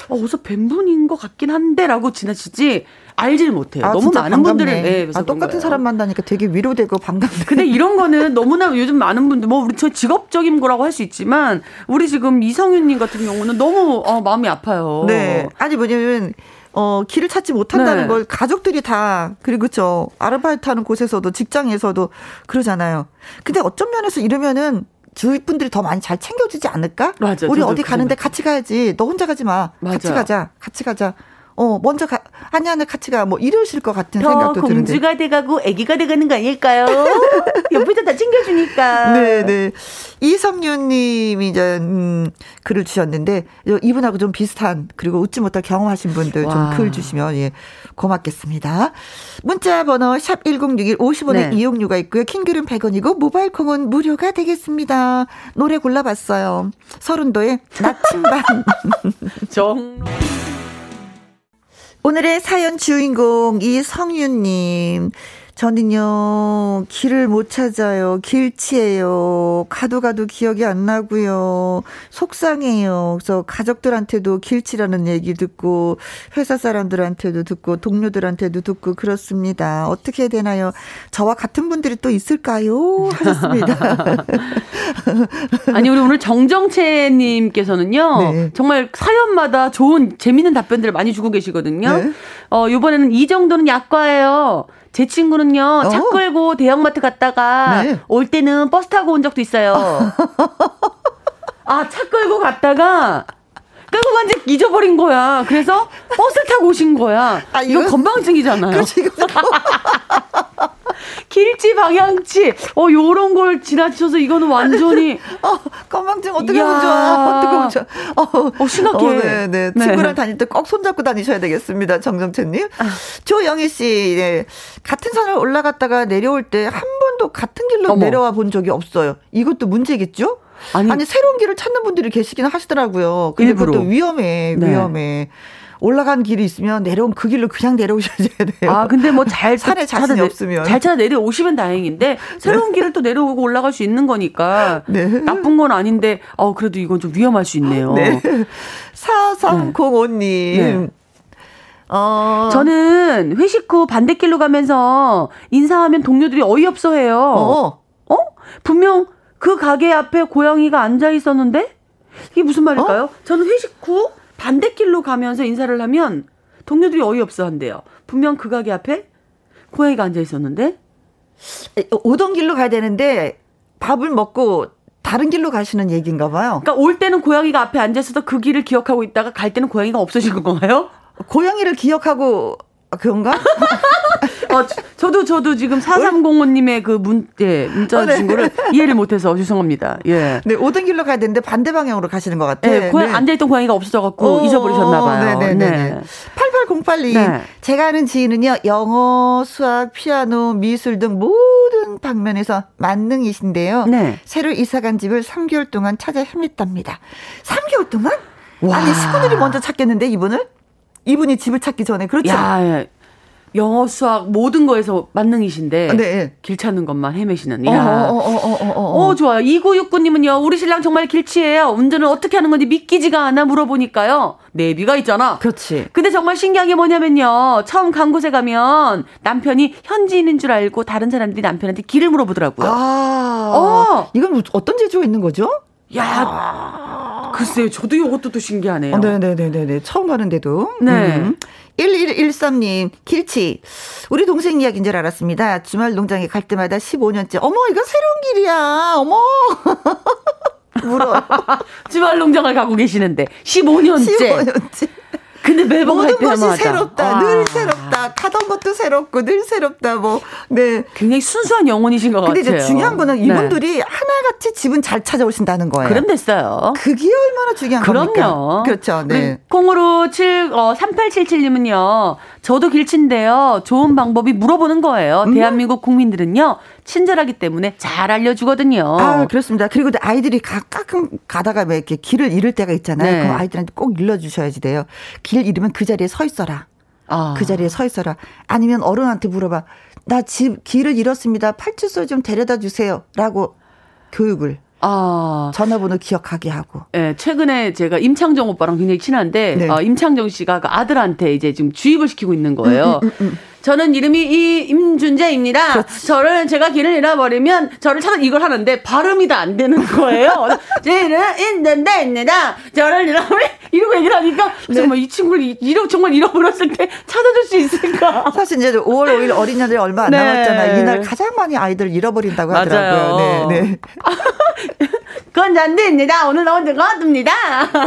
어, 어디서 뵌 분인 것 같긴 한데라고 지나치지 알지를 못해요. 아, 너무 많은. 분들을 예, 그래서 아, 똑같은 거예요. 사람 만나니까 되게 위로되고 반갑네. 근데 이런 거는 너무나 요즘 많은 분들 뭐 우리 저 직업적인 거라고 할 수 있지만 우리 지금 이성윤님 같은 경우는 너무 어, 마음이 아파요. 네. 아니 뭐냐면 어 길을 찾지 못한다는 네. 걸 가족들이 다 그리고 저 아르바이트 하는 곳에서도 직장에서도 그러잖아요. 근데 어떤 면에서 이러면은 주위 분들이 더 많이 잘 챙겨주지 않을까? 맞아, 우리 어디 가는데. 같이 가야지. 너 혼자 가지 마. 같이 맞아요. 가자. 같이 가자. 어 먼저 가. 아니 같이 가. 뭐 이러실 것 같은 더 생각도 드는데. 공주가 돼가고 아기가 돼가는 거 아닐까요? 옆에서 다 챙겨주니까. 네, 네. 이성윤님이 이제 음, 글을 주셨는데 이분하고 좀 비슷한 그리고 웃지 못할 경험하신 분들 좀 와. 글 주시면 예 고맙겠습니다. 문자 번호 샵 #1061 50원의 네. 이용료가 있고요. 킹글은 100원이고 모바일 콩은 무료가 되겠습니다. 노래 골라봤어요. 서른도의 나침반. 정. 오늘의 사연 주인공 이성윤님. 저는요, 길을 못 찾아요. 길치예요. 가도 가도 기억이 안 나고요. 속상해요. 그래서 가족들한테도 길치라는 얘기 듣고, 회사 사람들한테도 듣고, 동료들한테도 듣고, 그렇습니다. 어떻게 해야 되나요? 저와 같은 분들이 또 있을까요? 하셨습니다. 아니 우리 오늘 정정채님께서는요 네. 정말 사연마다 좋은 재밌는 답변들을 많이 주고 계시거든요. 네. 어 이번에는 이 정도는 약과예요. 제 친구는요 차 어. 끌고 대형마트 갔다가 네. 올 때는 버스 타고 온 적도 있어요. 아 차 끌고 갔다가 끌고 간 지 잊어버린 거야. 그래서 버스 타고 오신 거야. 아, 이거 이거- 건방증이잖아요. 그렇지, 이거 길치 방향치 어 요런 걸 지나쳐서 이거는 완전히 어, 건망증 어떻게 좋아. 어떻게 좋아. 어, 어, 심각해. 어, 네, 네. 네. 친구랑 다닐 때 꼭 손잡고 다니셔야 되겠습니다. 정정채님. 아. 조영희 씨, 네. 같은 산을 올라갔다가 내려올 때 한 번도 같은 길로 어머. 내려와 본 적이 없어요. 이것도 문제겠죠? 아니, 아니, 새로운 길을 찾는 분들이 계시긴 하시더라고요. 근데 일부러. 그것도 위험해, 네. 위험해. 올라간 길이 있으면 내려온 그 길로 그냥 내려오셔야 돼요. 아, 근데 뭐 잘 산에 찾아 자신이 내- 없으면. 잘 찾아 내려오시면 다행인데 새로운 길을 또 내려오고 올라갈 수 있는 거니까 네. 나쁜 건 아닌데 어 그래도 이건 좀 위험할 수 있네요. 네. 4305님. 네. 어. 저는 회식 후 반대길로 가면서 인사하면 동료들이 어이없어 해요. 어. 어? 분명 그 가게 앞에 고양이가 앉아 있었는데? 이게 무슨 말일까요? 어? 저는 회식 후 반대길로 가면서 인사를 하면 동료들이 어이없어 한대요. 분명 그 가게 앞에 고양이가 앉아 있었는데? 오던 길로 가야 되는데 밥을 먹고 다른 길로 가시는 얘기인가 봐요. 그러니까 올 때는 고양이가 앞에 앉아 있어서 그 길을 기억하고 있다가 갈 때는 고양이가 없어진 건가요? 고양이를 기억하고 그런가? 어, 저도 저도 지금 4305님의 그 문, 예, 문자 어, 네. 주신 거를 이해를 못해서 죄송합니다. 예. 네, 오던 길로 가야 되는데 반대 방향으로 가시는 것 같아요. 예, 고양, 네. 앉아있던 고양이가 없어져갖고 어, 잊어버리셨나봐요. 네네네. 네. 8808님. 네. 제가 아는 지인은요, 영어, 수학, 피아노, 미술 등 모든 방면에서 만능이신데요. 네. 새로 이사 간 집을 3개월 동안 찾아 헤맸답니다. 3개월 동안? 와. 아니, 식구들이 먼저 찾겠는데, 이분을? 이분이 집을 찾기 전에. 그렇죠? 야, 예. 영어, 수학 모든 거에서 만능이신데 네. 길 찾는 것만 헤매시는. 어, 야. 어, 어, 어, 어, 어. 어, 좋아요. 2969님은요, 우리 신랑 정말 길치예요. 운전을 어떻게 하는 건지 믿기지가 않아 물어보니까요. 내비가 있잖아. 그렇지. 근데 정말 신기한 게 뭐냐면요. 처음 간 곳에 가면 남편이 현지인인 줄 알고 다른 사람들이 남편한테 길을 물어보더라고요. 아. 어. 이건 뭐 어떤 재주가 있는 거죠? 야, 글쎄요. 저도 이것도 또 신기하네요. 어, 네네네네네. 처음 가는데도. 네. 음. 1113님, 길치. 우리 동생 이야기인 줄 알았습니다. 주말 농장에 갈 때마다 15년째. 어머, 이거 새로운 길이야. 어머. 물어. 주말 농장을 가고 계시는데 15년째. 15년째. 근데 매번 갈 모든 것이 새롭다. 아. 늘 새롭다. 가던 것도 새롭고 늘 새롭다. 뭐, 네. 굉장히 순수한 영혼이신 것 근데 같아요. 이제 중요한 거는 네. 이분들이 하나같이 집은 잘 찾아오신다는 거예요. 그럼 됐어요. 그게 얼마나 중요한 그럼요. 겁니까? 그렇죠. 네. 우리 콩으로 7, 어, 3877님은요, 저도 길친데요, 좋은 방법이 물어보는 거예요. 음. 대한민국 국민들은요, 친절하기 때문에 잘 알려주거든요. 아, 그렇습니다. 그리고 또 아이들이 가, 가끔 가다가 왜 이렇게 길을 잃을 때가 있잖아요. 네. 그럼 아이들한테 꼭 일러주셔야지 돼요. 길 잃으면 그 자리에 서 있어라. 아. 그 자리에 서 있어라. 아니면 어른한테 물어봐. 나 집, 길을 잃었습니다. 팔찌소 좀 데려다 주세요. 라고 교육을. 아. 전화번호 기억하게 하고. 예, 최근에 제가 임창정 오빠랑 굉장히 친한데, 네. 어, 임창정 씨가 그 아들한테 이제 지금 주입을 시키고 있는 거예요. 음, 저는 이름이 이 임준재입니다. 저를 제가 길을 잃어버리면 저를 찾아 이걸 하는데 발음이 다 안 되는 거예요. 제 이름 있는데입니다. 저를 잃어버리 이러고 얘기를 하니까 네. 정말 이 친구를 이- 잃어 정말 잃어버렸을 때 찾아줄 수 있을까? 사실 이제 5월 5일 어린이날이 얼마 안 네. 남았잖아요. 이날 가장 많이 아이들 잃어버린다고 하더라고요. 맞아요. 네, 네. 그건 안 됩니다. 오늘 너무 뜨겁습니다.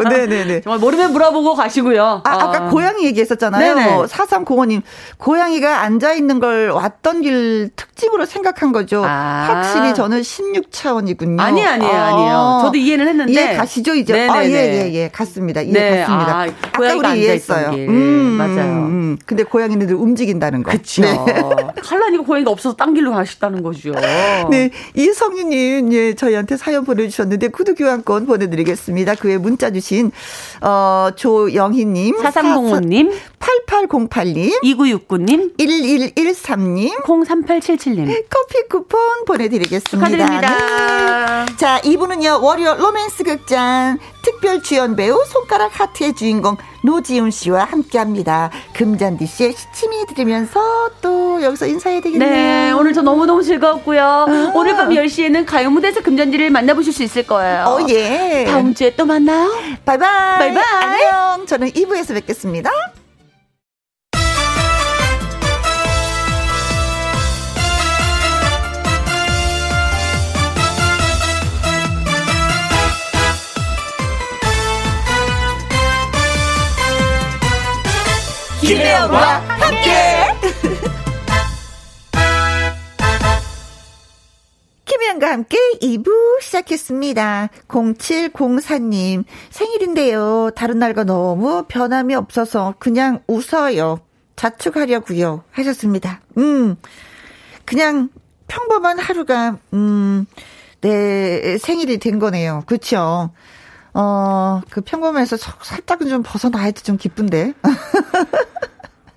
네, 네, 네. 정말 모르면 물어보고 가시고요. 아, 아까 고양이 얘기했었잖아요. 네네. 4305님. 고양이가 앉아있는 걸 왔던 길 특징으로 생각한 거죠. 아. 확실히 저는 16차원이군요. 아니 아니에요 아니에요. 저도 이해는 했는데 이해 가시죠, 이제? 네네네. 아, 예, 예, 예. 갔습니다. 이해 네, 갔습니다. 아, 아, 까 고양이가 우리 이해했어요. 길. 맞아요. 음. 근데 고양이들 움직인다는 거. 그쵸. 네. 칼라니가 고양이가 없어서 딴 길로 가셨다는 거죠. 네, 이성윤님, 예, 저희한테 사연 보내주셨 는데, 구두 교환권 보내드리겠습니다. 그 외 문자 주신, 어, 조영희님. 4305님, 8808님. 2969님, 1113님. 03877님. 커피 쿠폰 보내드리겠습니다. 축하드립니다. 네. 자, 이분은요, 월요 로맨스 극장 특별 주연 배우 손가락 하트의 주인공 노지훈 씨와 함께 합니다. 금잔디 씨의 시침이 들으면서 또 여기서 인사해야 되겠네요. 네, 오늘 저 너무너무 즐거웠고요. 오늘 밤 10시에는 가요 무대에서 금잔디를 만나보실 수 있을 거예요. 어, 예. 다음 주에 또 만나요. 바이바이. 바이바이. 안녕. 저는 2부에서 뵙겠습니다. 김혜영과 함께. 김혜영과 함께 2부 시작했습니다. 0704님, 생일인데요. 다른 날과 너무 변함이 없어서 그냥 웃어요. 자축하려고요. 하셨습니다. 음, 그냥 평범한 하루가, 음, 내 생일이 된 거네요. 그쵸? 어, 그 평범해서 살짝은 좀 벗어나야지 좀 기쁜데.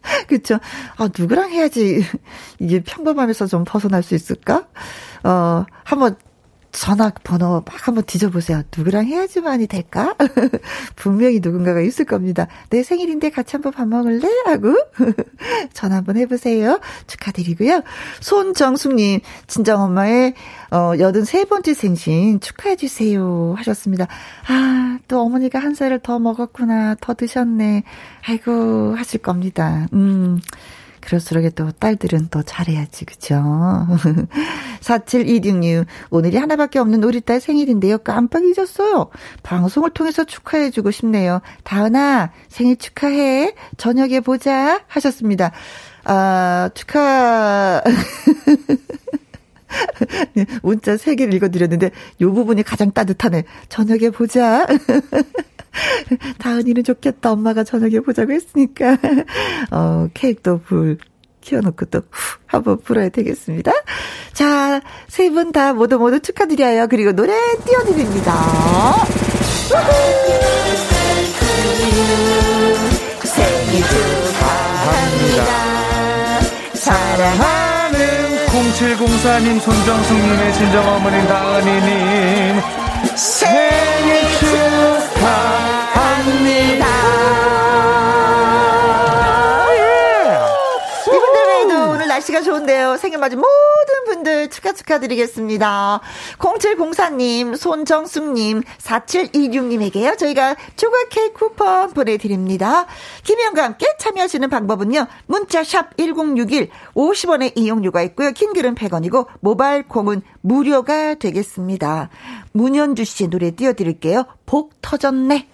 그쵸. 아, 누구랑 해야지 이게 평범함에서 좀 벗어날 수 있을까? 어, 한번 전화 번호 막 한번 뒤져보세요. 누구랑 해야지만이 될까? 분명히 누군가가 있을 겁니다. 내 생일인데 같이 한번 밥 먹을래? 하고 전화 한번 해보세요. 축하드리고요. 손정숙님, 친정엄마의 어, 83번째 생신 축하해주세요. 하셨습니다. 아, 또 어머니가 한 살을 더 먹었구나. 더 드셨네. 아이고, 하실 겁니다. 음. 그럴수록 또 딸들은 더 잘해야지, 그죠? 47266, 오늘이 하나밖에 없는 우리 딸 생일인데요. 깜빡 잊었어요. 방송을 통해서 축하해주고 싶네요. 다은아, 생일 축하해. 저녁에 보자. 하셨습니다. 아, 축하. 네, 문자 3개를 읽어드렸는데, 요 부분이 가장 따뜻하네. 저녁에 보자. 다은이는 좋겠다. 엄마가 저녁에 보자고 했으니까. 어, 케이크도 불 키워놓고 또 후, 한번 불어야 되겠습니다. 자, 세 분 다 모두 모두 축하드려요. 그리고 노래 띄워드립니다. 생일 축하합니다. 사랑하는 0704님, 손정숙님의 친정어머님, 다은이님, 생일 축하합니다. 이분들 외에도 오늘 날씨가 좋은데요. 생일 맞은 모든 분들 축하 축하드리겠습니다. 0704님, 손정숙님, 4726님에게요. 저희가 조각 케이크 쿠폰 보내드립니다. 김희영과 함께 참여하시는 방법은요. 문자샵 1061, 50원의 이용료가 있고요. 킹글은 100원이고 모바일 콩은 무료가 되겠습니다. 문현주 씨의 노래 띄워드릴게요. 복 터졌네.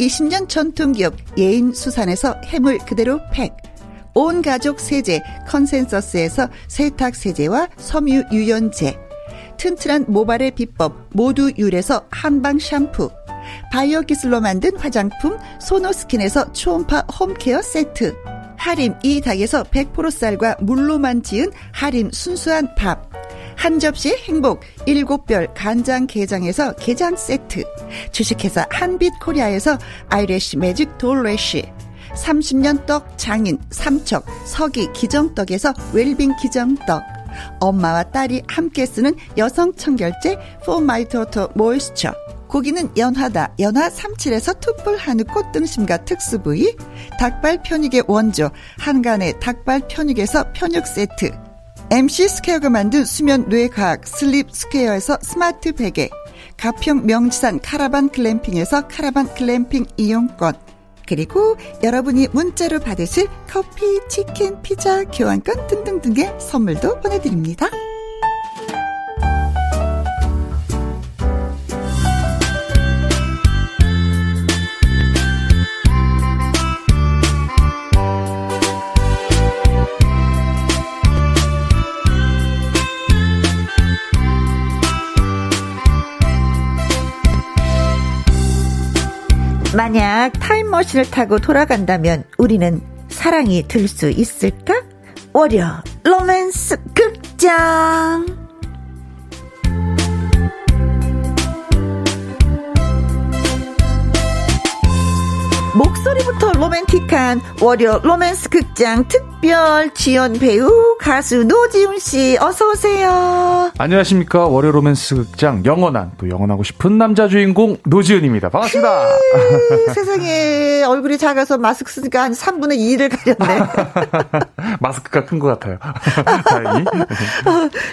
20년 전통 기업 예인 수산에서 해물 그대로 팩. 온 가족 세제 컨센서스에서 세탁 세제와 섬유 유연제. 튼튼한 모발의 비법 모두 유래서 한방 샴푸. 바이오 기술로 만든 화장품 소노스킨에서 초음파 홈케어 세트. 하림 이 닭에서 100% 쌀과 물로만 지은 하림 순수한 밥 한 접시 행복 일곱 별 간장 게장에서 게장 세트. 주식회사 한빛코리아에서 아이래쉬 매직 돌래쉬. 30년 떡 장인 삼척 서기 기정떡에서 웰빙 기정떡. 엄마와 딸이 함께 쓰는 여성 청결제 포마이토토 모이스처 고기는 연하다 연하 37에서 투뿔 한우 꽃등심과 특수 부위. 닭발 편육의 원조 한간의 닭발 편육에서 편육 세트 MC 스퀘어가 만든 수면 뇌과학 슬립 스퀘어에서 스마트 베개 가평 명지산 카라반 글램핑에서 카라반 글램핑 이용권 그리고 여러분이 문자로 받으실 커피, 치킨, 피자, 교환권 등등등의 선물도 보내드립니다. 만약 타임머신을 타고 돌아간다면 우리는 사랑이 들 수 있을까? 월요 로맨스 극장 목소리부터 로맨틱한 월요 로맨스 극장 특별 지연 배우 가수 노지훈 씨 어서 오세요. 안녕하십니까. 월요 로맨스 극장 영원한 또 영원하고 싶은 남자 주인공 노지훈입니다. 반갑습니다. 세상에 얼굴이 작아서 마스크 쓰니까 한 3분의 2를 가렸네. 마스크가 큰 것 같아요. 다행히.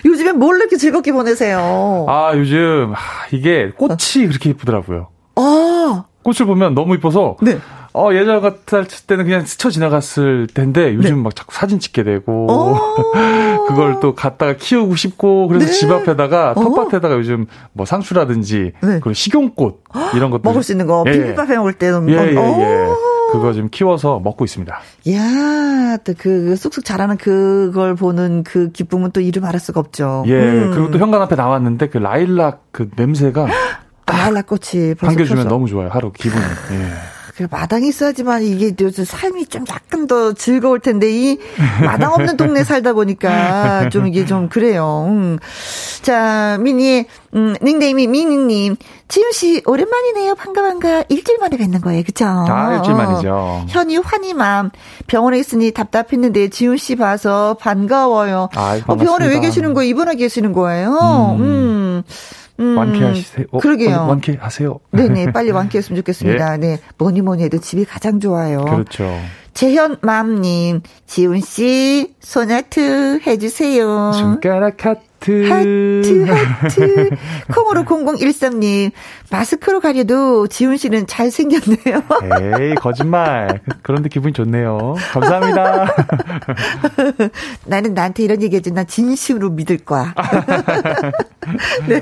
요즘엔 뭘 이렇게 즐겁게 보내세요? 아, 요즘 아, 이게 꽃이 그렇게 이쁘더라고요. 아, 꽃을 보면 너무 이뻐서 네. 어, 예전 같을 때는 그냥 스쳐 지나갔을 텐데 요즘 막 자꾸 사진 찍게 되고 오. 그걸 또 갖다가 키우고 싶고 그래서 네. 집 앞에다가 어. 텃밭에다가 요즘 뭐 상추라든지 네. 그리고 식용꽃 이런 것들 먹을 수 있는 거 예. 비빔밥 해 먹을 때 예, 너무 예, 예. 오. 그거 지금 키워서 먹고 있습니다. 야, 또 그 쑥쑥 자라는 그걸 보는 그 기쁨은 또 이름 말할 수가 없죠. 예, 음. 그리고 또 현관 앞에 나왔는데 그 라일락 그 냄새가 라일락꽃이 벌써 반겨주면. 너무 좋아요. 하루 기분이. 예. 그 마당이 있어야지만 이게 요즘 삶이 좀 약간 더 즐거울 텐데 이 마당 없는 동네 살다 보니까 좀 이게 좀 그래요. 음. 자, 미니 음, 닉네임이 미니님. 지훈 씨 오랜만이네요. 반가 반가. 일주일 만에 뵙는 거예요. 그쵸? 아, 일주일 만이죠. 현이 환희 맘. 병원에 있으니 답답했는데 지훈 씨 봐서 반가워요. 아이, 어, 병원에 왜. 계시는 거예요? 입원해 계시는 거예요? 음. 음. 음. 완쾌하세요. 어, 그러게요. 어, 완쾌하세요. 네네, 빨리 완쾌했으면 좋겠습니다. 네. 뭐니 뭐니 해도 집이 가장 좋아요. 그렇죠. 재현 맘님, 지훈 씨, 소나트 해주세요. 손가락 하트. 하트, 하트. 콩으로 0013님, 마스크로 가려도 지훈 씨는 잘생겼네요. 에이, 거짓말. 그런데 기분이 좋네요. 감사합니다. 나는 나한테 이런 얘기 해준 난 진심으로 믿을 거야. 네.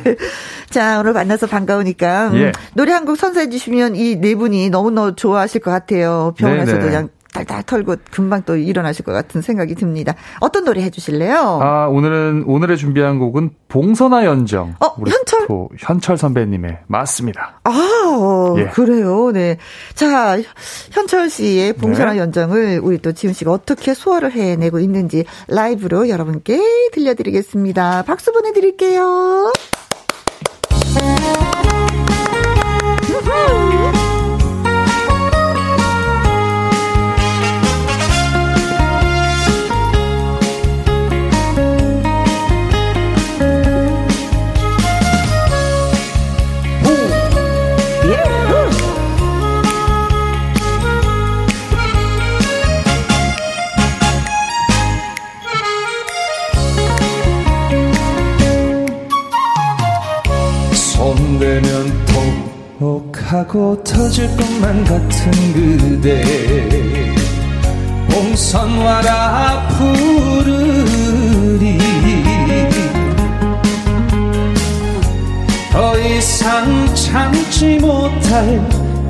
자, 오늘 만나서 반가우니까. 음, 예. 노래 한 곡 선사해 주시면 이 네 분이 너무너무 좋아하실 것 같아요. 병원에서도 네네. 그냥 달달 털고 금방 또 일어나실 것 같은 생각이 듭니다. 어떤 노래 해주실래요? 아, 오늘은, 오늘의 준비한 곡은 봉선화 연정. 어, 현철? 또 현철 선배님의 맞습니다. 아, 예. 그래요. 네. 자, 현철 씨의 봉선화 네. 연정을 우리 또 지훈 씨가 어떻게 소화를 해내고 있는지 라이브로 여러분께 들려드리겠습니다. 박수 보내드릴게요. 하고 터질 것만 같은 그대. 봉선화라 부르리. 더 이상 참지 못할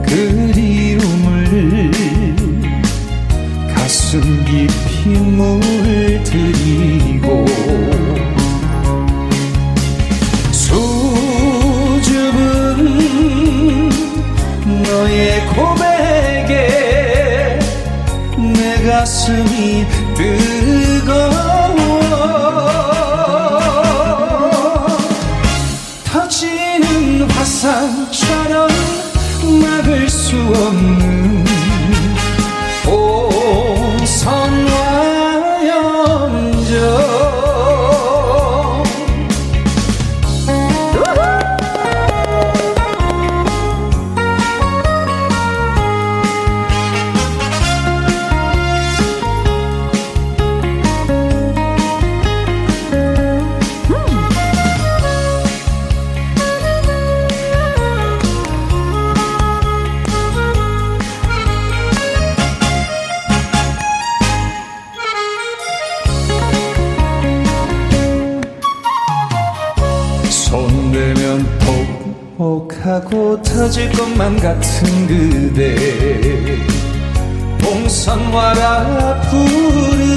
그리움을 가슴 깊이 물 가슴이 뜨 것만 같은 그대. 봉선화라 부르리.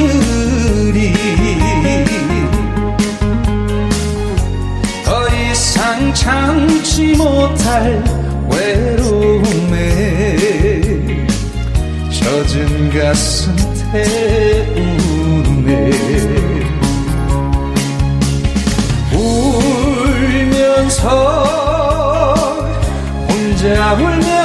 더 이상 참지 못할 외로움에 젖은 가슴 태우네. 울면서 혼자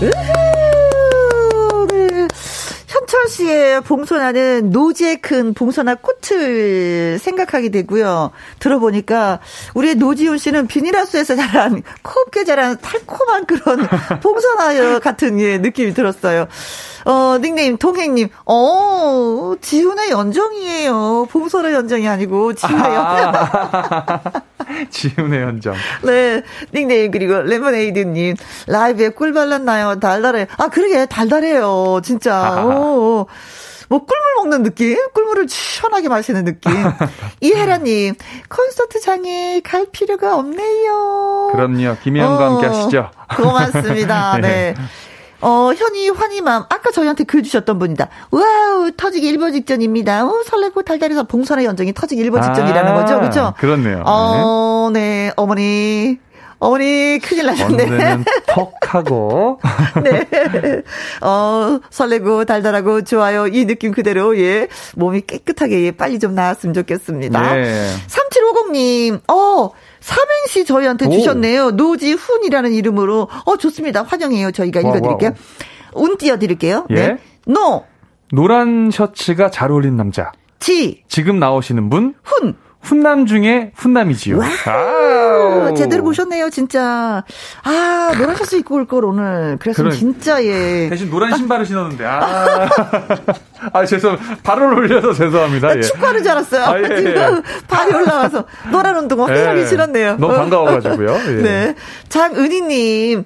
우후, 네. 현철 씨의 봉선화는 노지에 큰 봉선화 꽃을 생각하게 되고요. 들어보니까 우리 노지훈 씨는 비닐하우스에서 자란 곱게 자란 달콤한 그런 봉선화 같은 예, 느낌이 들었어요. 어, 닉네임 동행님, 어, 지훈의 연정이에요. 봉선화 연정이 아니고 지훈의 연정. 지훈의 현정. 네, 닉네임 그리고 레모네이드님 라이브에 꿀 발랐나요? 달달해. 아 그러게 달달해요, 진짜. 오. 뭐 꿀물 먹는 느낌? 꿀물을 시원하게 마시는 느낌. 이혜라님 콘서트장에 갈 필요가 없네요. 그럼요. 김혜영과 어, 함께 하시죠. 고맙습니다. 네. 어, 현이, 환희맘. 아까 저희한테 글 주셨던 분이다. wow, 터지기 일보 직전입니다. 어, 설레고 달달해서 봉선화 연정이 터지기 일보 직전이라는 거죠. 아, 그렇죠? 그렇네요. 어, 네. 어머니. 어머니, 큰일 나셨네. 턱 하고. 네. 어, 설레고 달달하고 좋아요. 이 느낌 그대로, 예. 몸이 깨끗하게, 예, 빨리 좀 나았으면 좋겠습니다. 네. 3750님, 어, 삼행시 저희한테 오. 주셨네요. 노지훈이라는 이름으로. 어, 좋습니다. 환영해요. 저희가 와, 읽어드릴게요. 와, 운 띄워드릴게요. 예. 네. 노, 노란 셔츠가 잘 어울린 남자. 지, 지금 나오시는 분 훈. 훈남 중에 훈남이지요. 아우. 제대로 보셨네요, 진짜. 아, 노란 셔츠 입고 올 걸, 오늘. 그랬으면 그런- 진짜, 예. 대신 노란 신발을 신었는데 아, 아 죄송 발을 올려서 죄송합니다. 예. 축구하는 줄 알았어요. 아, 예, 예. 지금 발이 올라와서 노란 운동화 예. 신었네요. 너무 반가워 가지고요. 예. 네. 장은희 님.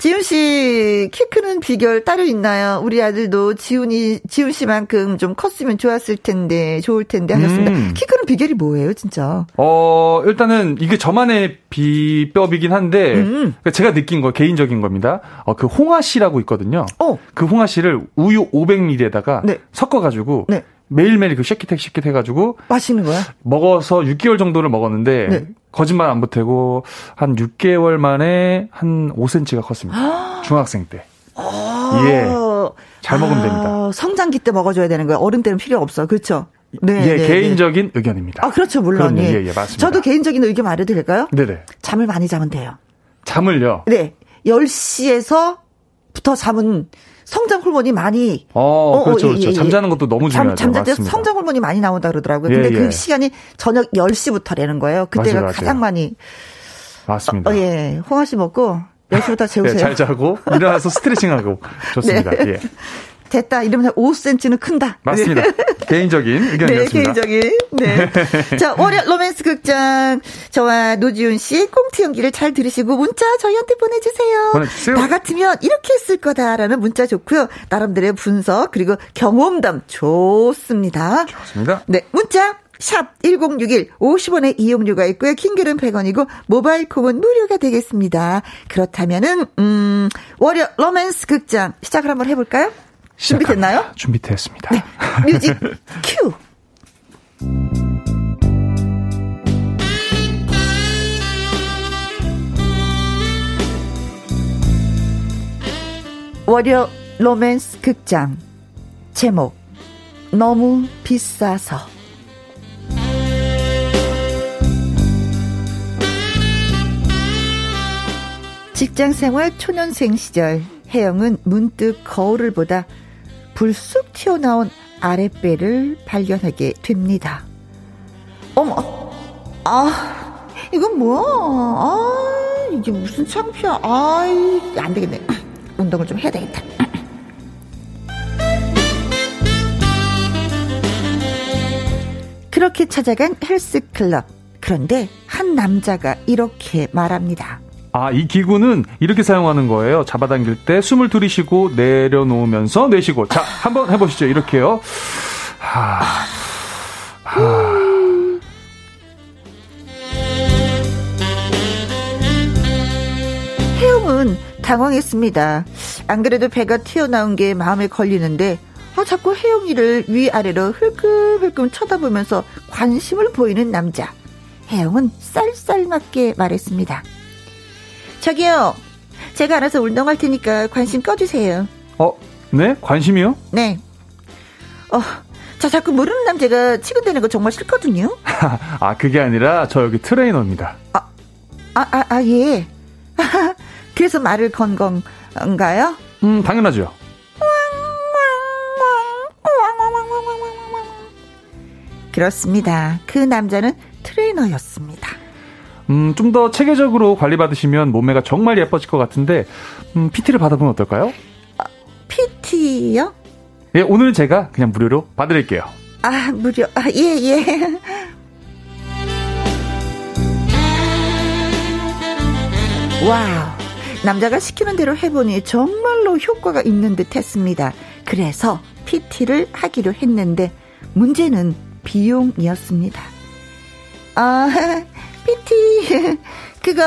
지훈 씨, 키 크는 비결 따로 있나요? 우리 아들도 지훈이, 지훈 씨만큼 좀 컸으면 좋았을 텐데, 좋을 텐데 하셨습니다. 음. 키 크는 비결이 뭐예요, 진짜? 어, 일단은 이게 저만의 비법이긴 한데, 음. 그러니까 제가 느낀 거, 개인적인 겁니다. 어, 그 홍화씨라고 있거든요. 어. 그 홍화씨를 우유 500ml에다가 네. 섞어가지고, 네. 매일매일 그 쉐키텍 쉐키텍 해가지고, 맛있는 거야? 먹어서 6개월 정도를 먹었는데, 네. 거짓말 안 보태고, 한 6개월 만에 한 5cm가 컸습니다. 중학생 때. 예. 잘 먹으면 됩니다. 아, 성장기 때 먹어줘야 되는 거예요. 어른 때는 필요 없어. 그렇죠? 네. 예, 네, 개인적인 의견입니다. 네. 아, 그렇죠. 물론. 예. 예, 예, 맞습니다. 저도 개인적인 의견 말해도 될까요? 네네. 잠을 많이 자면 돼요. 잠을요. 네. 10시에서 부터 잠은 성장 호르몬이 많이 어, 그렇죠, 어, 예, 그렇죠. 예, 예. 잠자는 것도 너무 잠, 중요하죠. 잠잘 때. 성장 호르몬이 많이 나온다 그러더라고요. 예, 근데 그 예. 시간이 저녁 10시부터라는 거예요. 그때가 맞아요, 맞아요. 가장 많이 맞습니다. 어, 예. 홍화 씨 먹고 10시부터 네, 재우세요. 잘 자고 일어나서 스트레칭하고 좋습니다. 네. 예. 됐다. 이러면 5cm는 큰다. 맞습니다. 개인적인 네, 의견이었습니다. 개인적인. 네. 자, 월요 로맨스 극장. 저와 노지훈 씨 꽁트 연기를 잘 들으시고 문자 저희한테 보내주세요. 보내주세요. 나 같으면 이렇게 했을 거다라는 문자 좋고요. 나름대로의 분석 그리고 경험담 좋습니다. 좋습니다. 네, 문자. 샵 1061, 50원의 이용료가 있고요. 킹글은 100원이고, 모바일 콩은 무료가 되겠습니다. 그렇다면은, 음, 월요 로맨스 극장 시작을 한번 해 볼까요? 준비됐나요? 준비됐습니다. 네. music cue. 월요 로맨스 극장 제목 너무 비싸서 직장 생활 초년생 시절 혜영은 문득 거울을 보다 불쑥 튀어나온 아랫배를 발견하게 됩니다. 어머, 아, 이건 뭐야? 아, 이게 무슨 창피야? 아이, 안 되겠네. 운동을 좀 해야 되겠다. 그렇게 찾아간 헬스클럽. 그런데 한 남자가 이렇게 말합니다. 아, 이 기구는 이렇게 사용하는 거예요. 잡아당길 때 숨을 들이쉬고 내려놓으면서 내쉬고. 자, 한번 해보시죠. 이렇게요. 하, 하. 혜영은 당황했습니다. 안 그래도 배가 튀어나온 게 마음에 걸리는데 아, 자꾸 혜영이를 위아래로 흘끔흘끔 쳐다보면서 관심을 보이는 남자. 혜영은 쌀쌀맞게 말했습니다. 저기요. 제가 알아서 운동할 테니까 관심 꺼주세요. 어, 네? 관심이요? 네. 어, 자, 자꾸 모르는 남자가 치근대는 거 정말 싫거든요. 아, 그게 아니라 저 여기 트레이너입니다. 아, 아, 아, 예. 그래서 말을 건 건가요? 음, 당연하죠. 그렇습니다. 그 남자는 트레이너였습니다. 음, 좀 더 체계적으로 관리받으시면 몸매가 정말 예뻐질 것 같은데, 음, PT를 받아보면 어떨까요? PT요? 예, 오늘 제가 그냥 무료로 봐드릴게요. 아, 무료. 아, 예, 예. wow. 남자가 시키는 대로 해보니 정말로 효과가 있는 듯 했습니다. 그래서 PT를 하기로 했는데 문제는 비용이었습니다. 아, PT 그거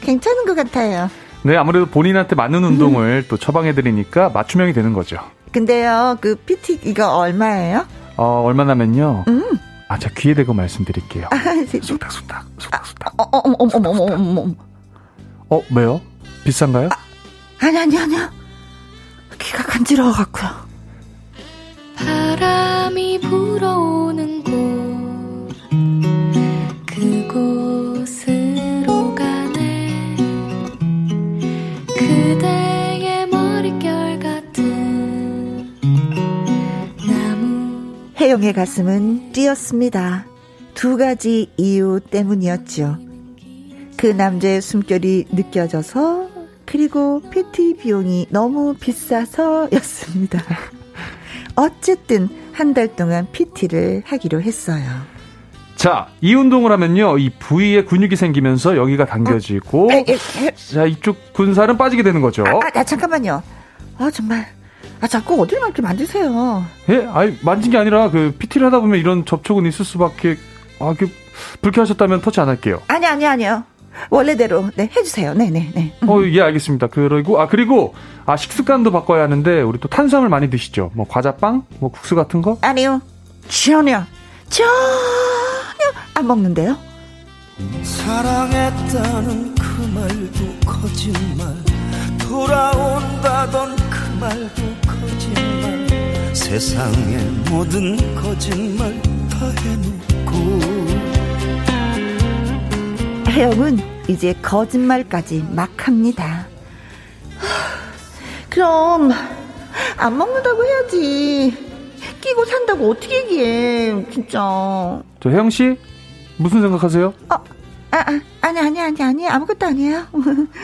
괜찮은 것 같아요. 네, 아무래도 본인한테 맞는 운동을 또 처방해드리니까 맞춤형이 되는 거죠. 근데요, 그 PT 이거 얼마예요? 어, 얼마나면요? 음. 아, 자, 귀에 대고 말씀드릴게요. 아, 네. 쑥닥쑥닥, 쑥닥쑥닥. 어, 어, 어머, 어머, 어머, 어머, 어머. 어, 왜요? 비싼가요? 아니, 아니, 아니요. 귀가 간지러워갖고요. 바람이 불어오는 곳 그곳으로 가네 그대의 머릿결 같은 나무 혜영의 가슴은 뛰었습니다. 두 가지 이유 때문이었죠. 그 남자의 숨결이 느껴져서 그리고 PT 비용이 너무 비싸서였습니다. 어쨌든 한 달 동안 PT를 하기로 했어요. 자, 이 운동을 하면요, 이 부위에 근육이 생기면서 여기가 당겨지고, 에, 에, 에, 자, 이쪽 군살은 빠지게 되는 거죠. 아, 아, 잠깐만요. 아 정말. 아 자꾸 어딜 이렇게 만지세요. 예? 아니, 만진 게 아니라, 그, PT를 하다 보면 이런 접촉은 있을 수밖에, 아, 그, 불쾌하셨다면 터치 안 할게요. 아니 아니 아니요. 원래대로 네 해주세요. 네네 네. 음. 어, 예, 알겠습니다. 그리고, 아, 그리고, 아, 식습관도 바꿔야 하는데, 우리 또 탄수화물 많이 드시죠? 뭐, 과자빵? 뭐, 국수 같은 거? 아니요. 전혀 전혀 안 먹는데요. 사랑했다는 그 말도 거짓말 돌아온다던 그 말도 거짓말 세상의 모든 거짓말 다 해놓고 혜영은 이제 거짓말까지 막 합니다. 그럼 안 먹는다고 해야지. 끼고 산다고 어떻게 얘기해, 진짜. 저 혜영 씨? 무슨 생각하세요? 아, 아, 아니, 아니, 아니, 아니, 아무것도 아니에요.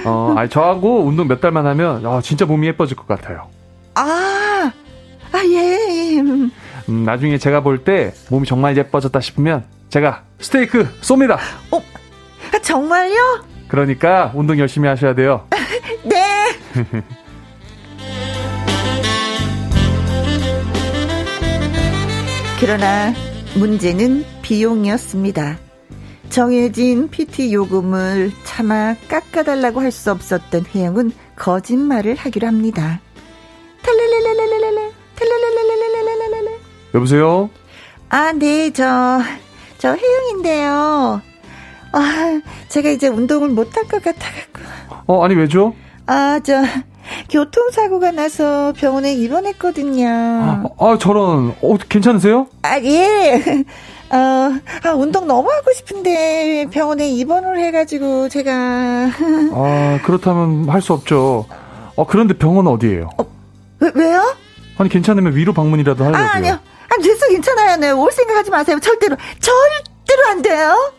어, 아니, 저하고 운동 몇 달만 하면, 아, 진짜 몸이 예뻐질 것 같아요. 아, 아, 예. 음, 음, 나중에 제가 볼 때 몸이 정말 예뻐졌다 싶으면, 제가 스테이크 쏩니다! 어, 아, 정말요? 그러니까 운동 열심히 하셔야 돼요. 네. 그러나 문제는 비용이었습니다. 정해진 PT 요금을 차마 깎아달라고 할 수 없었던 혜영은 거짓말을 하기로 합니다. 탈랄랄랄랄랄랄, 탈랄랄랄랄랄랄랄. 여보세요? 아, 네, 저, 저 혜영인데요. 아, 제가 이제 운동을 못 할 것 같아갖고. 어, 아니, 왜죠? 아, 저, 교통사고가 나서 병원에 입원했거든요. 아, 아, 저런, 어, 괜찮으세요? 아, 예. 어, 아, 운동 너무 하고 싶은데 병원에 입원을 해가지고 제가. 아, 그렇다면 할 수 없죠. 어, 그런데 병원은 어디예요? 왜, 왜요? 아니, 괜찮으면 위로 방문이라도 하려고요. 아, 아니요. 아, 됐어, 괜찮아요. 네, 올 생각하지 마세요. 절대로, 절대로 안 돼요.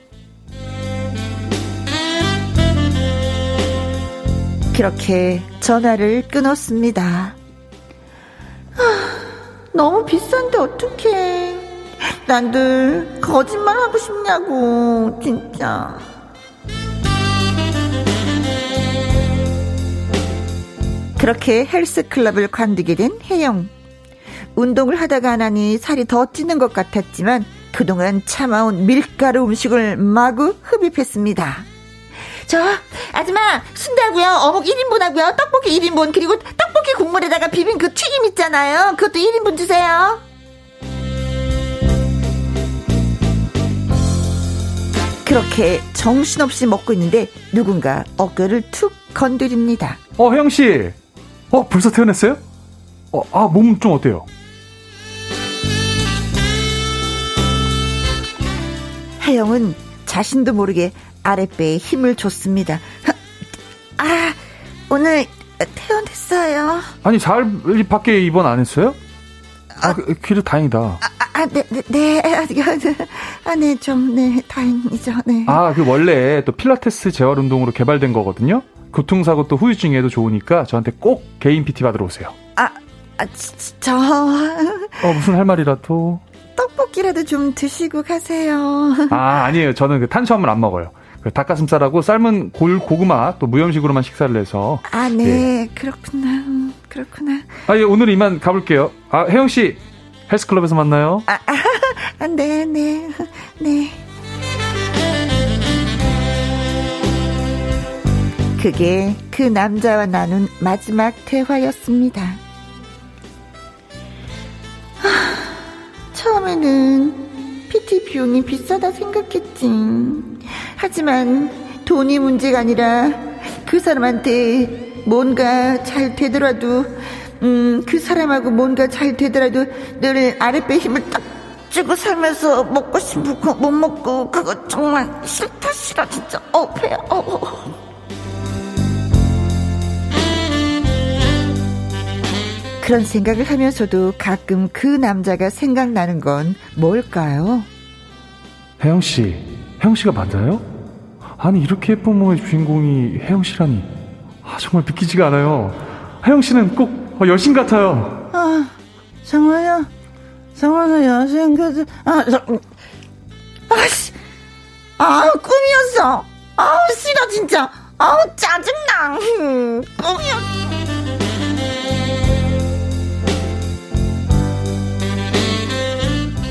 그렇게 전화를 끊었습니다. 아, 너무 비싼데 어떡해. 난들 거짓말 하고 싶냐고, 진짜. 그렇게 헬스클럽을 관두게 된 혜영. 운동을 하다가 안 하니 살이 더 찌는 것 같았지만 그동안 참아온 밀가루 음식을 마구 흡입했습니다. 저 아줌마 순대하고요 어묵 1인분 하고요 떡볶이 1인분 그리고 떡볶이 국물에다가 비빔 그 튀김 있잖아요 그것도 1인분 주세요 그렇게 정신없이 먹고 있는데 누군가 어깨를 툭 건드립니다 어, 혜영 씨. 어, 벌써 태어났어요? 어, 아, 몸 좀 어때요? 혜영은 자신도 모르게 아랫배에 힘을 줬습니다 아 오늘 퇴원했어요 아니, 잘, 밖에 입원 안 했어요? 아, 그, 그래 다행이다. 아, 아, 네, 네, 네. 아, 네, 좀, 네, 다행이죠, 네. 아, 그 원래 또 필라테스 재활 운동으로 개발된 거거든요. 교통사고 또 후유증에도 좋으니까 저한테 꼭 개인 PT 받으러 오세요. 아, 아, 지- 저, 어, 무슨 할 말이라도. 떡볶이라도 좀 드시고 가세요. 아, 아니에요. 저는 그 탄수화물 안 먹어요. 그 닭가슴살하고 삶은 골 고구마 또 무염식으로만 식사를 해서. 아, 네, 그렇구나. 음, 그렇구나. 아, 예, 오늘 이만 가볼게요. 아, 혜영 씨 헬스클럽에서 만나요. 아, 네, 네, 네. 그게 그 남자와 나눈 마지막 대화였습니다. 하, 처음에는 PT 비용이 비싸다 생각했지. 하지만 돈이 문제가 아니라 그 사람한테 뭔가 잘 되더라도, 음, 그 사람하고 뭔가 잘 되더라도 늘 아랫배 힘을 딱 주고 살면서 먹고 거못 먹고 그거 정말 싫다 싫어 진짜 어 배야 어, 어. 그런 생각을 하면서도 가끔 그 남자가 생각나는 건 뭘까요? 혜영 씨, 혜영 씨가 맞아요? 아니 이렇게 예쁜 몸의 주인공이 혜영 씨라니. 아, 정말 믿기지가 않아요. 혜영 씨는 꼭 어, 여신 같아요. 아 정말요? 정말요 여생까지 아 저, 음. 아씨 아 꿈이었어 아 싫어 진짜 아 짜증나 음, 꿈이었어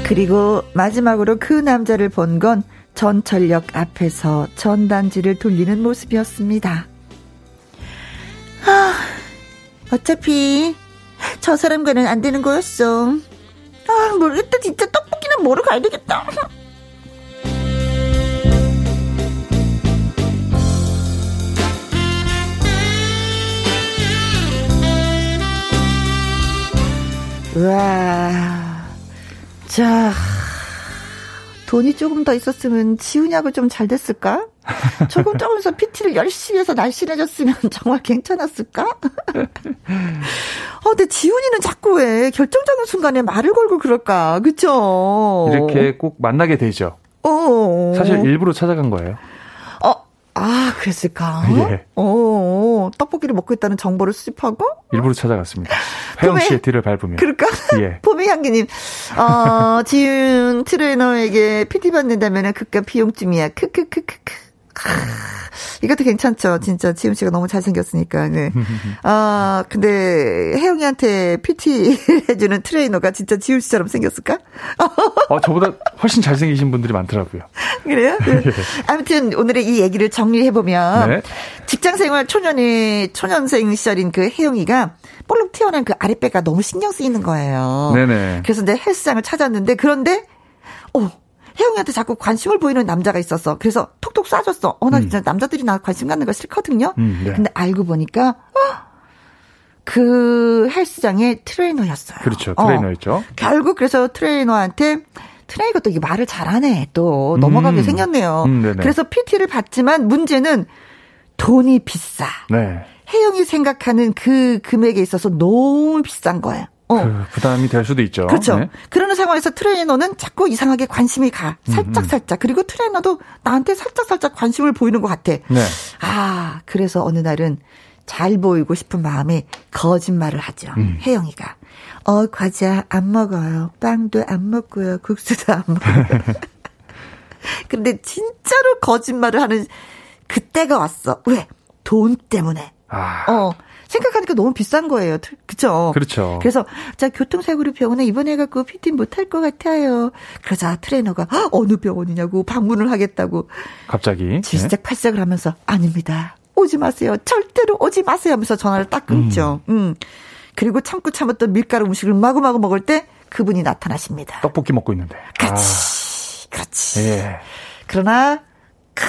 그리고 마지막으로 그 남자를 본 건 전철역 앞에서 전단지를 돌리는 모습이었습니다. 아, 어차피 저 사람과는 안 되는 거였어. 아, 모르겠다. 진짜 떡볶이는 뭐로 가야 되겠다. 우와. 자, 돈이 조금 더 있었으면 지훈이 하고 좀 잘 됐을까? 조금 조금서 PT를 열심히 해서 날씬해졌으면 정말 괜찮았을까? 어, 근데 지훈이는 자꾸 왜 결정적인 순간에 말을 걸고 그럴까? 그쵸? 이렇게 꼭 만나게 되죠. 어. 사실 일부러 찾아간 거예요. 어, 아, 그랬을까? 예. 어, 떡볶이를 먹고 있다는 정보를 수집하고? 일부러 찾아갔습니다. 꿈에- 씨의 뒤를 밟으며. 그럴까? 예. 봄의 향기님, 어, 지윤 트레이너에게 PT 받는다면 그깟 비용쯤이야. 크크크크크. 크. 이것도 괜찮죠. 진짜 지훈 씨가 너무 잘생겼으니까. 네. 아, 근데 혜영이한테 PT 해주는 트레이너가 진짜 지훈 씨처럼 생겼을까? 어, 저보다 훨씬 잘생기신 분들이 많더라고요. 그래요? 네. 아무튼 오늘의 이 얘기를 정리해 보면 네. 직장생활 초년의 초년생 시절인 그 혜영이가 볼록 튀어나온 그 아랫배가 너무 신경 쓰이는 거예요. 네네. 그래서 이제 헬스장을 찾았는데 그런데 어 혜영이한테 자꾸 관심을 보이는 남자가 있었어. 그래서 톡톡 쏴줬어. 어, 나 진짜 남자들이 나 관심 갖는 거 싫거든요. 음, 네. 근데 알고 보니까 어, 그 헬스장의 트레이너였어요. 그렇죠. 어. 트레이너였죠. 결국 그래서 트레이너한테 트레이너가 또 이게 말을 잘하네. 또 넘어가게 음. 생겼네요. 음, 네네. 그래서 PT를 받지만 문제는 돈이 비싸. 네. 혜영이 생각하는 그 금액에 있어서 너무 비싼 거예요. 어. 그 부담이 될 수도 있죠. 그렇죠. 네. 그러는 상황에서 트레이너는 자꾸 이상하게 관심이 가. 음, 살짝 살짝. 그리고 트레이너도 나한테 살짝 살짝 관심을 보이는 것 같아. 네. 아, 그래서 어느 날은 잘 보이고 싶은 마음에 거짓말을 하죠. 음. 혜영이가. 어, 과자 안 먹어요. 빵도 안 먹고요. 국수도 안 먹어요. 근데 진짜로 거짓말을 하는 그때가 왔어. 왜? 돈 때문에. 아, 어. 생각하니까 너무 비싼 거예요. 트- 그쵸? 그렇죠. 그래서 자 교통사고로 병원에 입원해갖고 PT 못할 것 같아요. 그러자 트레이너가 "헉, 어느 병원이냐고 방문을 하겠다고 갑자기. 네. 질색 팔색을 하면서 아닙니다. 오지 마세요. 절대로 오지 마세요. 하면서 전화를 딱 끊죠. 음. 그리고 참고 참았던 밀가루 음식을 마구마구 먹을 때 그분이 나타나십니다. 떡볶이 먹고 있는데. 그렇지. 그렇지. 아, 예. 그러나 크,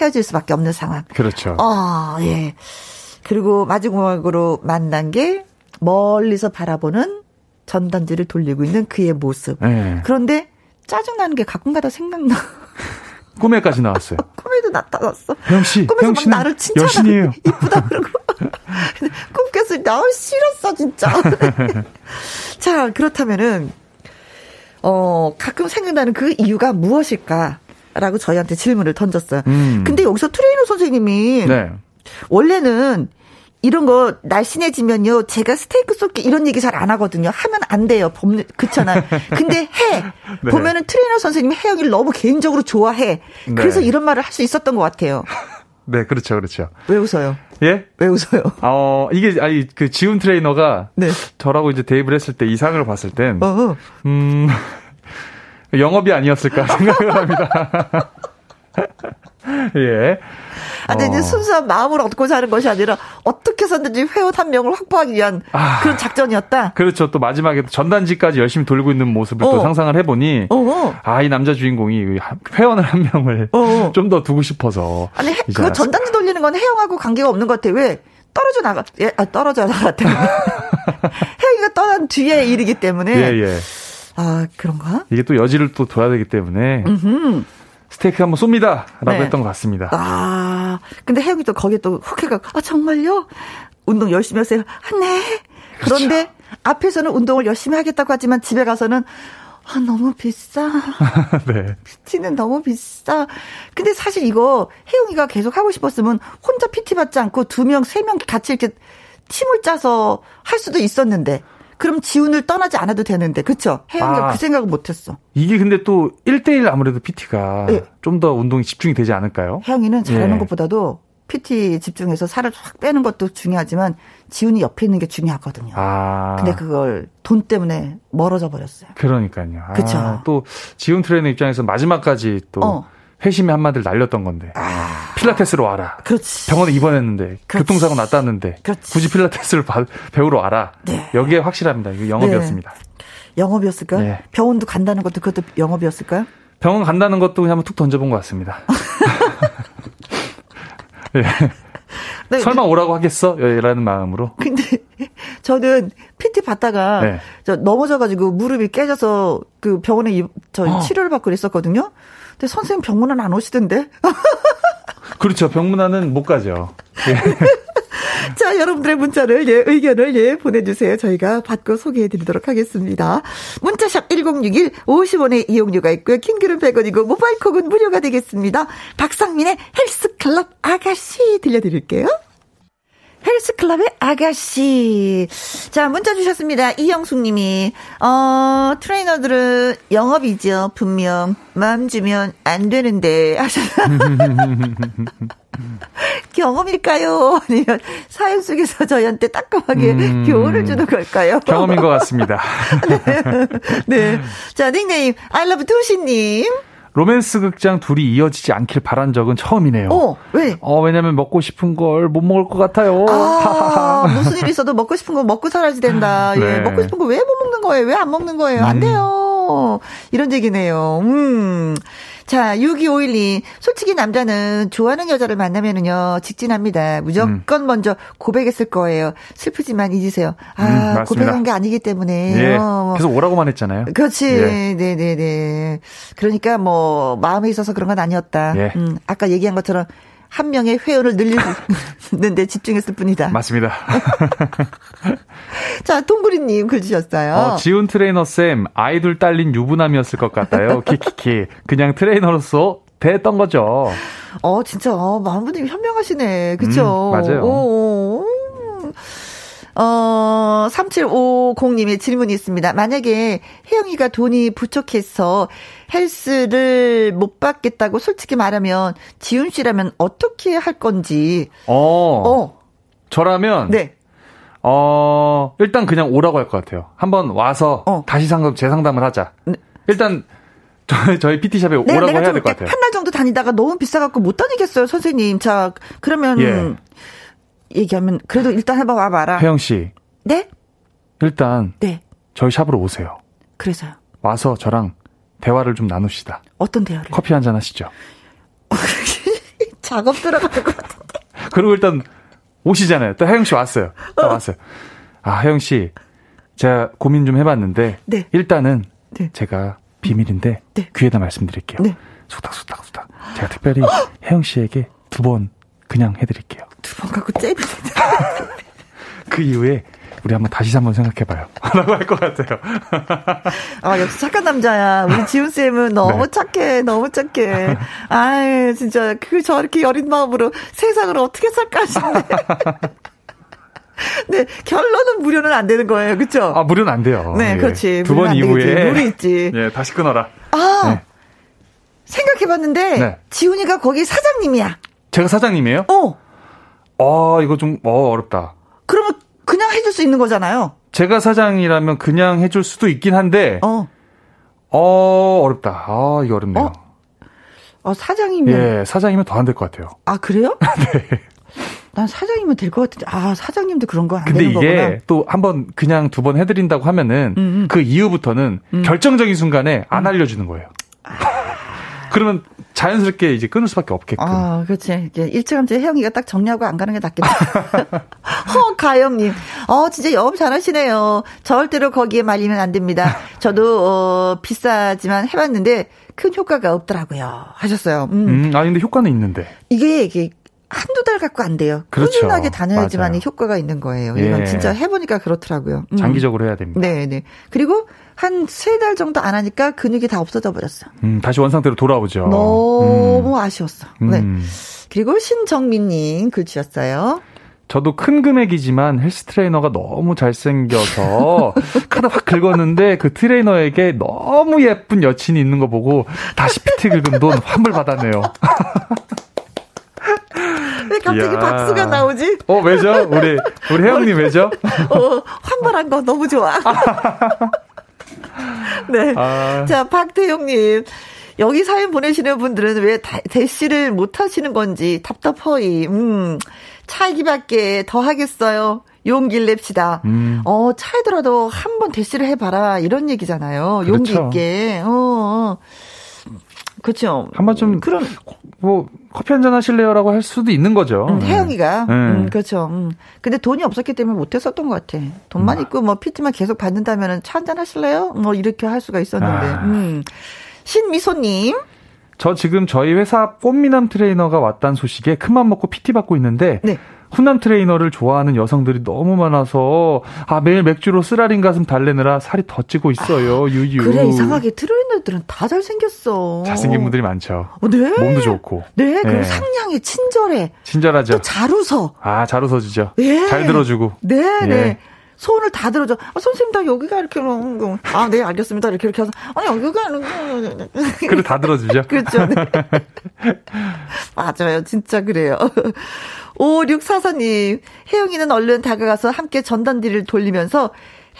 헤어질 수밖에 없는 상황. 그렇죠. 아, 예. 그리고 마지막으로 만난 게 멀리서 바라보는 전단지를 돌리고 있는 그의 모습. 예. 그런데 짜증나는 게 가끔가다 생각나. 꿈에까지 나왔어요. 꿈에도 나타났어. 혜영 씨, 꿈에서 막 나를 칭찬하고. 이쁘다 그러고. 꿈 깼을 때, 아, 싫었어, 진짜. 자, 그렇다면은, 어, 가끔 생각나는 그 이유가 무엇일까? 라고 저희한테 질문을 던졌어요. 음. 근데 여기서 트레이너 선생님이 네. 원래는 이런 거 날씬해지면요 제가 스테이크 쏠게 이런 얘기 잘 안 하거든요 하면 안 돼요 법률 그렇잖아요 근데 해 네. 보면은 트레이너 선생님이 혜영이를 너무 개인적으로 좋아해 네. 그래서 이런 말을 할 수 있었던 것 같아요 네, 그렇죠, 그렇죠. 왜 웃어요 예? 왜 웃어요 어, 이게, 아니, 그 지훈 트레이너가 네. 저라고 이제 대입을 했을 때 이상을 봤을 땐, 어, 어. 음, 영업이 아니었을까 생각을 합니다. 예. 아, 근데 이제 어. 순수한 마음을 얻고 사는 것이 아니라 어떻게 해서든지 회원 한 명을 확보하기 위한 아. 그런 작전이었다. 그렇죠. 또 마지막에 전단지까지 열심히 돌고 있는 모습을 또 어. 상상을 해보니, 어, 어. 아, 이 남자 주인공이 회원을 한 명을 어, 어. 좀더 두고 싶어서. 아니, 그거 전단지 돌리는 건 혜영하고 관계가 없는 것 같아. 왜? 떨어져 나가, 예, 아, 떨어져 나갔다. 혜영이가 떠난 뒤에 일이기 때문에. 예, 예. 아, 그런가? 이게 또 여지를 또 둬야 되기 때문에, 음. 스테이크 한번 쏩니다. 라고 네. 했던 것 같습니다. 아, 근데 혜영이 또 거기에 또 훅해가, 아, 정말요? 운동 열심히 하세요. 아, 네. 그렇죠. 그런데 앞에서는 운동을 열심히 하겠다고 하지만 집에 가서는 아, 너무 비싸. 네. PT는 너무 비싸. 근데 사실 이거 혜영이가 계속 하고 싶었으면 혼자 PT 받지 않고 두 명, 세 명 같이 이렇게 팀을 짜서 할 수도 있었는데. 그럼 지훈을 떠나지 않아도 되는데. 그쵸? 혜영이가 아. 그 생각을 못 했어. 이게 근데 또 1대1 아무래도 PT가 예. 좀더 운동이 집중이 되지 않을까요? 혜영이는 잘하는 예. 것보다도 PT 집중해서 살을 확 빼는 것도 중요하지만 지훈이 옆에 있는 게 중요하거든요. 아. 근데 그걸 돈 때문에 멀어져 버렸어요. 그러니까요. 아, 그쵸. 또 지훈 트레이너 입장에서 마지막까지 또 어. 회심의 한마디를 날렸던 건데. 필라테스로 와라. 그렇지. 병원에 입원했는데 아. 그렇지. 교통사고 났다는데 그렇지. 굳이 필라테스를 바- 배우러 와라. 네. 여기에 확실합니다. 이거 영업이었습니다. 영업이었을까요? 네. 병원도 간다는 것도 그것도 영업이었을까요? 병원 간다는 것도 그냥 한번 툭 던져본 것 같습니다. 예. 네, 설마 오라고 하겠어? 예, 라는 마음으로. 근데 저는 PT 받다가 네. 저 넘어져가지고 무릎이 깨져서 그 병원에 입- 저 어. 치료를 받고 그랬었거든요. 근데 선생님 병문안 안 오시던데. 그렇죠. 병문안은 못 가죠. 예. 자, 여러분들의 문자를, 예, 의견을, 예, 보내주세요. 저희가 받고 소개해 드리도록 하겠습니다. 문자샵 1061, 50원의 이용료가 있고요. 킹글은 100원이고, 모바일 콕은 무료가 되겠습니다. 박상민의 헬스클럽 아가씨 들려드릴게요. 헬스클럽의 아가씨. 자, 문자 주셨습니다. 이영숙 님이, 어, 트레이너들은 영업이죠. 분명. 마음 주면 안 되는데. 하셨어요. 경험일까요? 아니면 사연 속에서 저희한테 따끔하게 음. 교훈을 주는 걸까요? 경험인 것 같습니다. 네. 자, 닉네임, I love 두시님. 로맨스 극장 둘이 이어지지 않길 바란 적은 처음이네요. 어, 왜? 어, 왜냐면 먹고 싶은 걸 못 먹을 것 같아요. 아, 무슨 일 있어도 먹고 싶은 거 먹고 살아야지 된다. 예, 네. 먹고 싶은 거 왜 못 먹는 거예요? 왜 안 먹는 거예요? 안 음. 돼요. 이런 얘기네요. 음. 자, 6251님. 솔직히 남자는 좋아하는 여자를 만나면은요, 직진합니다. 무조건 먼저 고백했을 거예요. 슬프지만 잊으세요. 아, 음. 고백한 게 아니기 때문에. 예. 어. 계속 오라고만 했잖아요. 그렇지. 예. 네네네. 그러니까 뭐, 마음에 있어서 그런 건 아니었다. 예. 음, 아까 얘기한 것처럼 한 명의 회원을 늘리는데 집중했을 뿐이다. 맞습니다. 자, 동구리님 글 주셨어요. 어, 지훈 트레이너 쌤 아이 둘 딸린 유부남이었을 것 같아요. 키키키. 그냥 트레이너로서 됐던 거죠. 어, 진짜, 어, 마음분이 현명하시네. 그쵸? 음, 맞아요. 오, 음. 어, 3750님의 질문이 있습니다. 만약에 혜영이가 돈이 부족해서 헬스를 못 받겠다고 솔직히 말하면 지훈 씨라면 어떻게 할 건지. 어, 어, 저라면 네. 어, 일단 그냥 오라고 할 것 같아요. 한번 와서 어. 다시 상담 재상담을 하자. 네. 일단 저희 저희 PT샵에 내가, 오라고 해야 좀될것 같아요. 한 달 정도 다니다가 너무 비싸갖고 못 다니겠어요, 선생님. 자, 그러면 예. 얘기하면 그래도 일단 해봐 와봐라. 혜영 씨, 네? 일단 네. 저희 샵으로 오세요. 그래서요. 와서 저랑 대화를 좀 나눕시다. 어떤 대화를? 커피 한 잔 하시죠. 작업 들어가는 것 같아. 그리고 일단 오시잖아요. 또 혜영 씨 왔어요. 딱 왔어요. 아, 혜영 씨, 제가 고민 좀 해봤는데 네. 일단은 네. 제가 비밀인데 네. 귀에다 말씀드릴게요. 네. 수닥수닥 수닥. 제가 특별히 혜영 씨에게 두 번 그냥 해드릴게요. 그 이후에 우리 한번 다시 한번 생각해봐요. 라고 할 것 같아요. 아, 역시 착한 남자야. 우리 지훈쌤은 너무 네. 착해, 너무 착해. 아유, 진짜, 그 저렇게 여린 마음으로 세상을 어떻게 살까 싶네. 네, 결론은 무료는 안 되는 거예요. 그쵸? 아, 무료는 안 돼요. 네, 예. 그렇지. 두 번 이후에. 룰이 있지. 예, 다시 끊어라. 아, 네. 생각해봤는데, 네. 지훈이가 거기 사장님이야. 제가 사장님이에요? 어, 어, 이거 좀, 어, 어렵다. 그냥 해줄 수 있는 거잖아요. 제가 사장이라면 그냥 해줄 수도 있긴 한데, 어, 어, 어렵다. 아, 이거 어렵네요. 어? 어, 사장이면. 예, 사장이면 더 안 될 것 같아요. 아, 그래요? 난 사장이면 될 것 같은데, 아, 사장님도 그런 거안 근데 되는 이게 거구나. 또한 번 그냥 두 번 해드린다고 하면은 음, 음. 그 이후부터는 결정적인 순간에 안 알려주는 거예요. 그러면 자연스럽게 이제 끊을 수밖에 없게끔. 아, 그렇지. 일찌감치 혜영이가 딱 정리하고 안 가는 게 낫겠다. 허가영님, 어, 진짜 영업 잘하시네요. 절대로 거기에 말리면 안 됩니다. 저도, 어, 비싸지만 해봤는데 큰 효과가 없더라고요. 하셨어요. 음. 음, 아 근데 효과는 있는데. 이게, 이게, 한두 달 갖고 안 돼요. 그렇죠. 꾸준하게 다녀야지만 맞아요. 효과가 있는 거예요. 이건 예. 진짜 해보니까 그렇더라고요. 음. 장기적으로 해야 됩니다. 네, 네. 그리고 한 세 달 정도 안 하니까 근육이 다 없어져 버렸어. 음, 다시 원상태로 돌아오죠. 너무 아쉬웠어. 음. 네. 음. 그리고 신정민님 글 주셨어요. 저도 큰 금액이지만 헬스 트레이너가 너무 잘생겨서 카드 확 긁었는데 그 트레이너에게 너무 예쁜 여친이 있는 거 보고 다시 PT 긁은 돈 환불 받았네요. 왜 갑자기 이야. 박수가 나오지? 어, 왜죠? 우리, 우리 혜영님 왜죠? 어, 환불한 거 너무 좋아. 네. 아. 자, 박태용님. 여기 사연 보내시는 분들은 왜 다- 대시를 못 하시는 건지 답답허이. 음, 차이기밖에 더 하겠어요. 용기를 냅시다. 음. 어, 차이더라도 한 번 대시를 해봐라. 이런 얘기잖아요. 용기 그렇죠. 있게. 어, 어. 그렇죠. 한번 좀 그런 뭐 커피 한 잔 하실래요라고 할 수도 있는 거죠. 음, 혜영이가 네. 음, 그렇죠. 음. 근데 돈이 없었기 때문에 못 했었던 것 같아. 돈만 음. 있고 뭐 PT만 계속 받는다면은 차 한 잔 하실래요? 뭐 이렇게 할 수가 있었는데. 아. 음. 신미소님. 저 지금 저희 회사 꽃미남 트레이너가 왔다는 소식에 큰맘 먹고 PT 받고 있는데 네. 훈남 트레이너를 좋아하는 여성들이 너무 많아서 아 매일 맥주로 쓰라린 가슴 달래느라 살이 더 찌고 있어요. 유유. 아, 그래 이상하게 트레이너들은 다 잘생겼어. 잘생긴 분들이 많죠. 어, 네. 몸도 좋고. 네. 그리고 네. 상냥해 친절해. 친절하죠. 또 잘 웃어. 아, 잘 웃어주죠. 예. 잘 들어주고. 네, 예. 네. 손을 다 들어줘. 아, 선생님, 나 여기가 이렇게, 뭐, 아, 네, 알겠습니다. 이렇게, 이렇게 해서, 아니, 여기가, 이렇게. 그래 다 들어주죠. 그렇죠. 네. 맞아요. 진짜 그래요. 5644님, 혜영이는 얼른 다가가서 함께 전단지를 돌리면서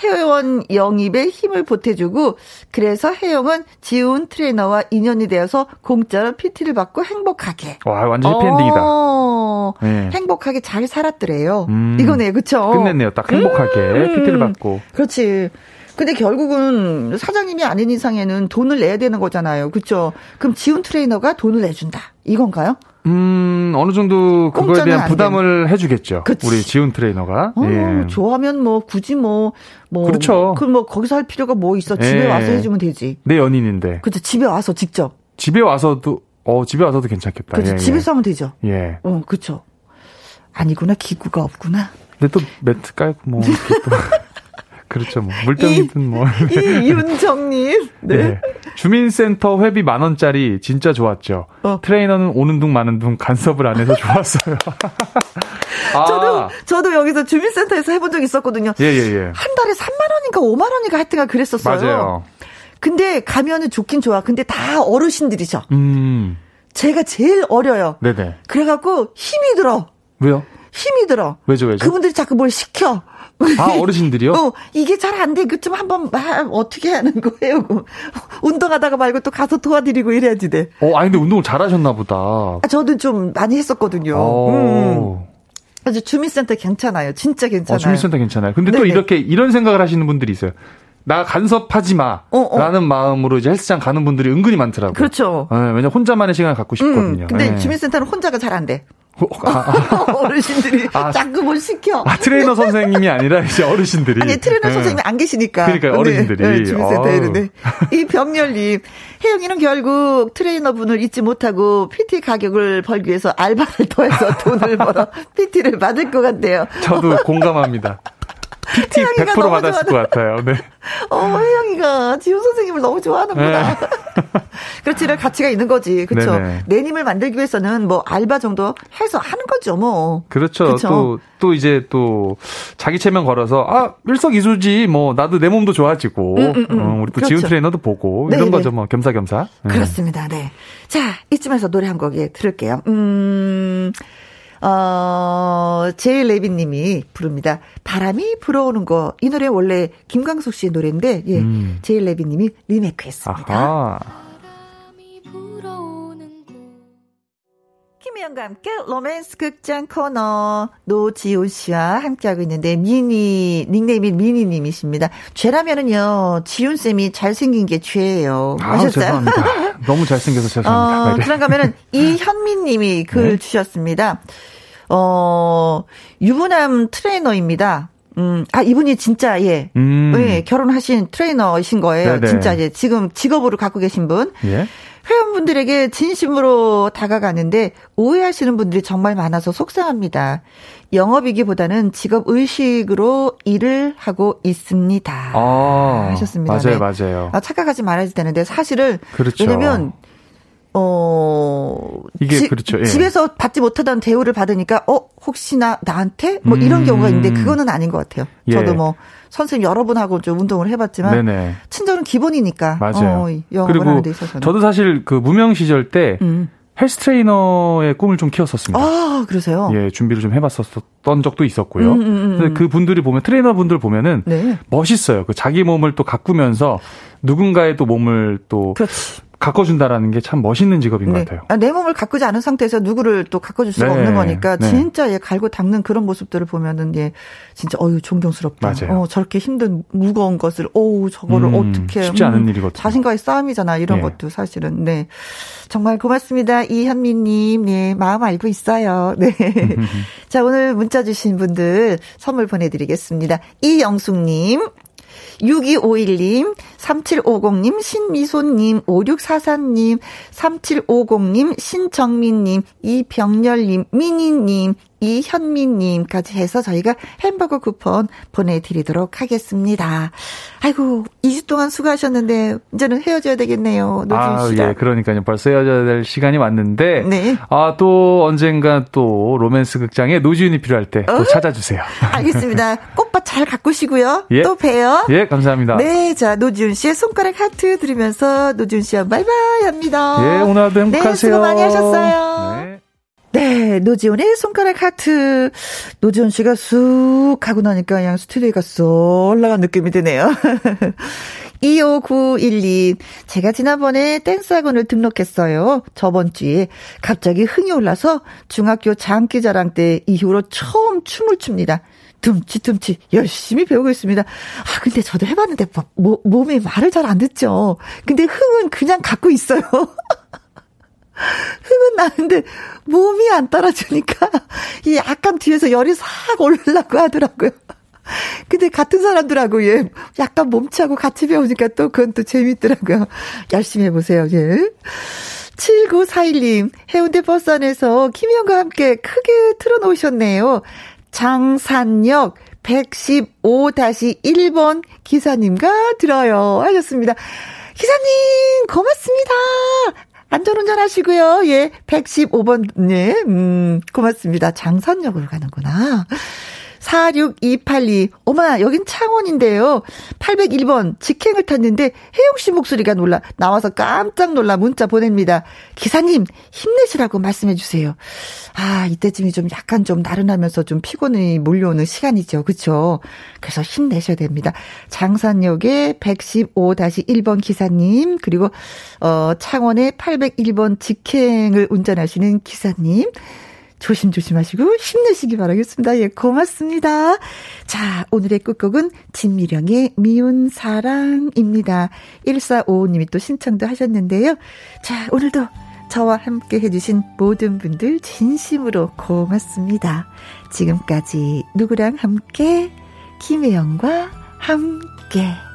회원 영입에 힘을 보태주고, 그래서 혜영은 지훈 트레이너와 인연이 되어서 공짜로 PT를 받고 행복하게. 와, 완전 해피엔딩이다. 어, 네. 행복하게 잘 살았더래요. 음. 이거네, 그쵸? 끝냈네요. 딱 행복하게 음. PT를 받고. 그렇지. 근데 결국은 사장님이 아닌 이상에는 돈을 내야 되는 거잖아요. 그쵸? 그럼 지훈 트레이너가 돈을 내준다. 이건가요? 음, 어느 정도 그거에 대한 안 부담을 해 주겠죠. 그치. 우리 지훈 트레이너가. 어, 예. 좋아하면 뭐 굳이 뭐, 뭐. 그렇죠. 그럼 뭐 거기서 할 필요가 뭐 있어. 집에 예. 와서 해주면 되지. 내 연인인데. 그죠. 집에 와서 직접. 집에 와서도, 어, 집에 와서도 괜찮겠다. 그죠. 예, 집에서 하면 되죠. 예. 예. 어, 그쵸. 아니구나. 기구가 없구나. 근데 또 매트 깔고 뭐, 이렇게 또. 그렇죠. 뭐, 물병이든 뭐. 이윤정님. 네. 예. 주민센터 회비 만 원짜리 진짜 좋았죠. 어. 트레이너는 오는 둥 마는 둥 간섭을 안 해서 좋았어요. 아. 저도, 저도 여기서 주민센터에서 해본 적 있었거든요. 예, 예, 예. 한 달에 3만 원인가 5만 원인가 하여튼가 그랬었어요. 맞아요. 근데 가면은 좋긴 좋아. 근데 다 어르신들이죠. 음. 제가 제일 어려요. 네네. 그래갖고 힘이 들어. 왜요? 힘이 들어. 왜죠, 왜죠? 그분들이 자꾸 뭘 시켜. 아, 어르신들이요? 어, 이게 잘 안 돼. 그좀 한번 막 어떻게 하는 거예요? 운동하다가 말고 또 가서 도와드리고 이래야지 돼. 어, 아니, 근데 운동을 잘하셨나 보다. 아, 저도 좀 많이 했었거든요. 어. 음. 그래서 주민센터 괜찮아요. 진짜 괜찮아요. 어, 주민센터 괜찮아요. 근데 또 네네. 이렇게 이런 생각을 하시는 분들이 있어요. 나 간섭하지 마. 어, 어. 라는 마음으로 이제 헬스장 가는 분들이 은근히 많더라고요. 그렇죠. 예, 왜냐면 혼자만의 시간을 갖고 싶거든요. 음, 근데 예. 주민센터는 혼자가 잘 안 돼. 어, 아, 아, 어르신들이 아. 자꾸 뭘 시켜. 아, 트레이너 선생님이 아니라 이제 어르신들이. 아니 트레이너 예. 선생님이 안 계시니까. 그러니까요, 어르신들이. 네, 주민센터에 아우. 있는데. 이병렬님. 혜영이는 결국 트레이너 분을 잊지 못하고 PT 가격을 벌기 위해서 알바를 더해서 돈을 벌어 PT를 받을 것 같대요. 저도 공감합니다. PT 100% 받았을 것 같아요. 네. 어, 혜영이가 지훈 선생님을 너무 좋아하는구나. 네. 그렇지, 이런 가치가 있는 거지. 그렇죠. 내님을 만들기 위해서는 뭐 알바 정도 해서 하는 거죠, 뭐. 그렇죠. 그쵸? 또, 또 이제 또 자기 최면 걸어서 아, 일석이조지. 뭐 나도 내 몸도 좋아지고 음, 음, 음. 어, 우리 또 그렇죠. 지훈 트레이너도 보고 네네. 이런 거죠, 뭐 겸사겸사. 네. 그렇습니다. 네. 자, 이쯤에서 노래 한곡 예, 들을게요. 음. 어, 제이레빗 님이 부릅니다. 바람이 불어오는 곳. 이 노래 원래 김광석 씨의 노래인데, 예. 음. 제이레빗 님이 리메이크 했습니다. 아하. 김혜영과 함께 로맨스 극장 코너 노지훈 씨와 함께하고 있는데 미니 닉네임이 미니님이십니다. 죄라면은요 지훈 쌤이 잘생긴 게 죄예요. 아, 아셨어요? 죄송합니다. 너무 잘생겨서 죄송합니다. 어, 네. 그런가 하면은 이현민님이 글 네. 주셨습니다. 어 유부남 트레이너입니다. 음, 아, 이분이 진짜, 예. 음. 예, 결혼하신 트레이너이신 거예요. 네네. 진짜, 예. 지금 직업으로 갖고 계신 분. 예. 회원분들에게 진심으로 다가가는데 오해하시는 분들이 정말 많아서 속상합니다. 영업이기보다는 직업 의식으로 일을 하고 있습니다. 아, 하셨습니다. 맞아요, 네. 맞아요. 아, 착각하지 말아야 되는데 사실은 그렇죠. 왜냐면 어 이게 지, 그렇죠. 예. 집에서 받지 못하던 대우를 받으니까 어 혹시나 나한테 뭐 이런 음. 경우가 있는데 그거는 아닌 것 같아요. 예. 저도 뭐 선생님 여러 분 하고 좀 운동을 해봤지만 네네. 친절은 기본이니까. 맞아요. 어, 그리고 저도 사실 그 무명 시절 때 음. 헬스 트레이너의 꿈을 좀 키웠었습니다. 아, 그러세요? 예, 준비를 좀 해봤었던 적도 있었고요. 음, 음, 음. 그 분들이 보면 트레이너 분들 보면은 네. 멋있어요. 그 자기 몸을 또 가꾸면서 누군가의 또 몸을 또 그렇지. 가꿔준다라는 게 참 멋있는 직업인 네. 것 같아요. 아, 내 몸을 가꾸지 않은 상태에서 누구를 또 가꿔줄 수가 네. 없는 거니까 네. 진짜 예, 갈고 닦는 그런 모습들을 보면은 예, 진짜 어유 존경스럽다. 맞아요. 어, 저렇게 힘든 무거운 것을 어우 저거를 음, 어떻게 쉽지 않은 음, 일이거든요. 자신과의 싸움이잖아 이런 네. 것도 사실은 네 정말 고맙습니다 이현미님 네 마음 알고 있어요. 네. 자 오늘 문자 주신 분들 선물 보내드리겠습니다. 이영숙님. 6251님, 3750님, 신미소님, 5644님, 3750님, 신정민님, 이병렬님, 미니님, 이현미님까지 해서 저희가 햄버거 쿠폰 보내드리도록 하겠습니다. 아이고, 2주 동안 수고하셨는데, 이제는 헤어져야 되겠네요. 아, 씨가. 예, 그러니까요. 벌써 헤어져야 될 시간이 왔는데, 네. 아, 또 언젠가 또 로맨스 극장에 노지윤이 필요할 때또 어? 찾아주세요. 알겠습니다. 꽃밭 잘 가꾸시고요. 예. 또 봬요. 예, 감사합니다. 네, 자, 노지훈 씨의 손가락 하트 드리면서 노지훈 씨와 바이바이 합니다. 예, 오늘 하루 행복하세요. 네, 수고 많이 하셨어요. 네. 네, 노지훈의 손가락 하트. 노지훈 씨가 쑥 하고 나니까 그냥 스튜디오가 쏙 올라간 느낌이 드네요. 25912. 제가 지난번에 댄스 학원을 등록했어요. 저번 주에 갑자기 흥이 올라서 중학교 장기자랑 때 이후로 처음 춤을 춥니다. 둠치둠치 열심히 배우고 있습니다. 아, 근데 저도 해봤는데 뭐, 몸에 말을 잘 안 듣죠. 근데 흥은 그냥 갖고 있어요. 흥은 나는데 몸이 안 따라주니까 이 약간 뒤에서 열이 싹 올라고 하더라고요. 근데 같은 사람들하고 예 약간 몸치하고 같이 배우니까 또 그건 또 재밌더라고요. 열심히 해보세요. 예. 7941님 해운대 버스 안에서 김희영과 함께 크게 틀어놓으셨네요. 장산역 115-1번 기사님과 들어요 하셨습니다. 기사님 고맙습니다. 안전운전 하시고요. 예, 115번, 네, 음, 고맙습니다. 장선역으로 가는구나. 46282. 어머나, 여긴 창원인데요. 801번 직행을 탔는데 혜영 씨 목소리가 놀라 나와서 깜짝 놀라 문자 보냅니다. 기사님, 힘내시라고 말씀해 주세요. 아, 이때쯤이 좀 약간 좀 나른하면서 좀 피곤이 몰려오는 시간이죠. 그쵸? 그래서 힘내셔야 됩니다. 장산역에 115-1번 기사님, 그리고, 어, 창원의 801번 직행을 운전하시는 기사님, 조심조심 하시고 힘내시기 바라겠습니다. 예, 고맙습니다. 자, 오늘의 끝곡은 진미령의 미운 사랑입니다. 1455님이 또 신청도 하셨는데요. 자, 오늘도 저와 함께 해주신 모든 분들 진심으로 고맙습니다. 지금까지 누구랑 함께, 김혜영과 함께.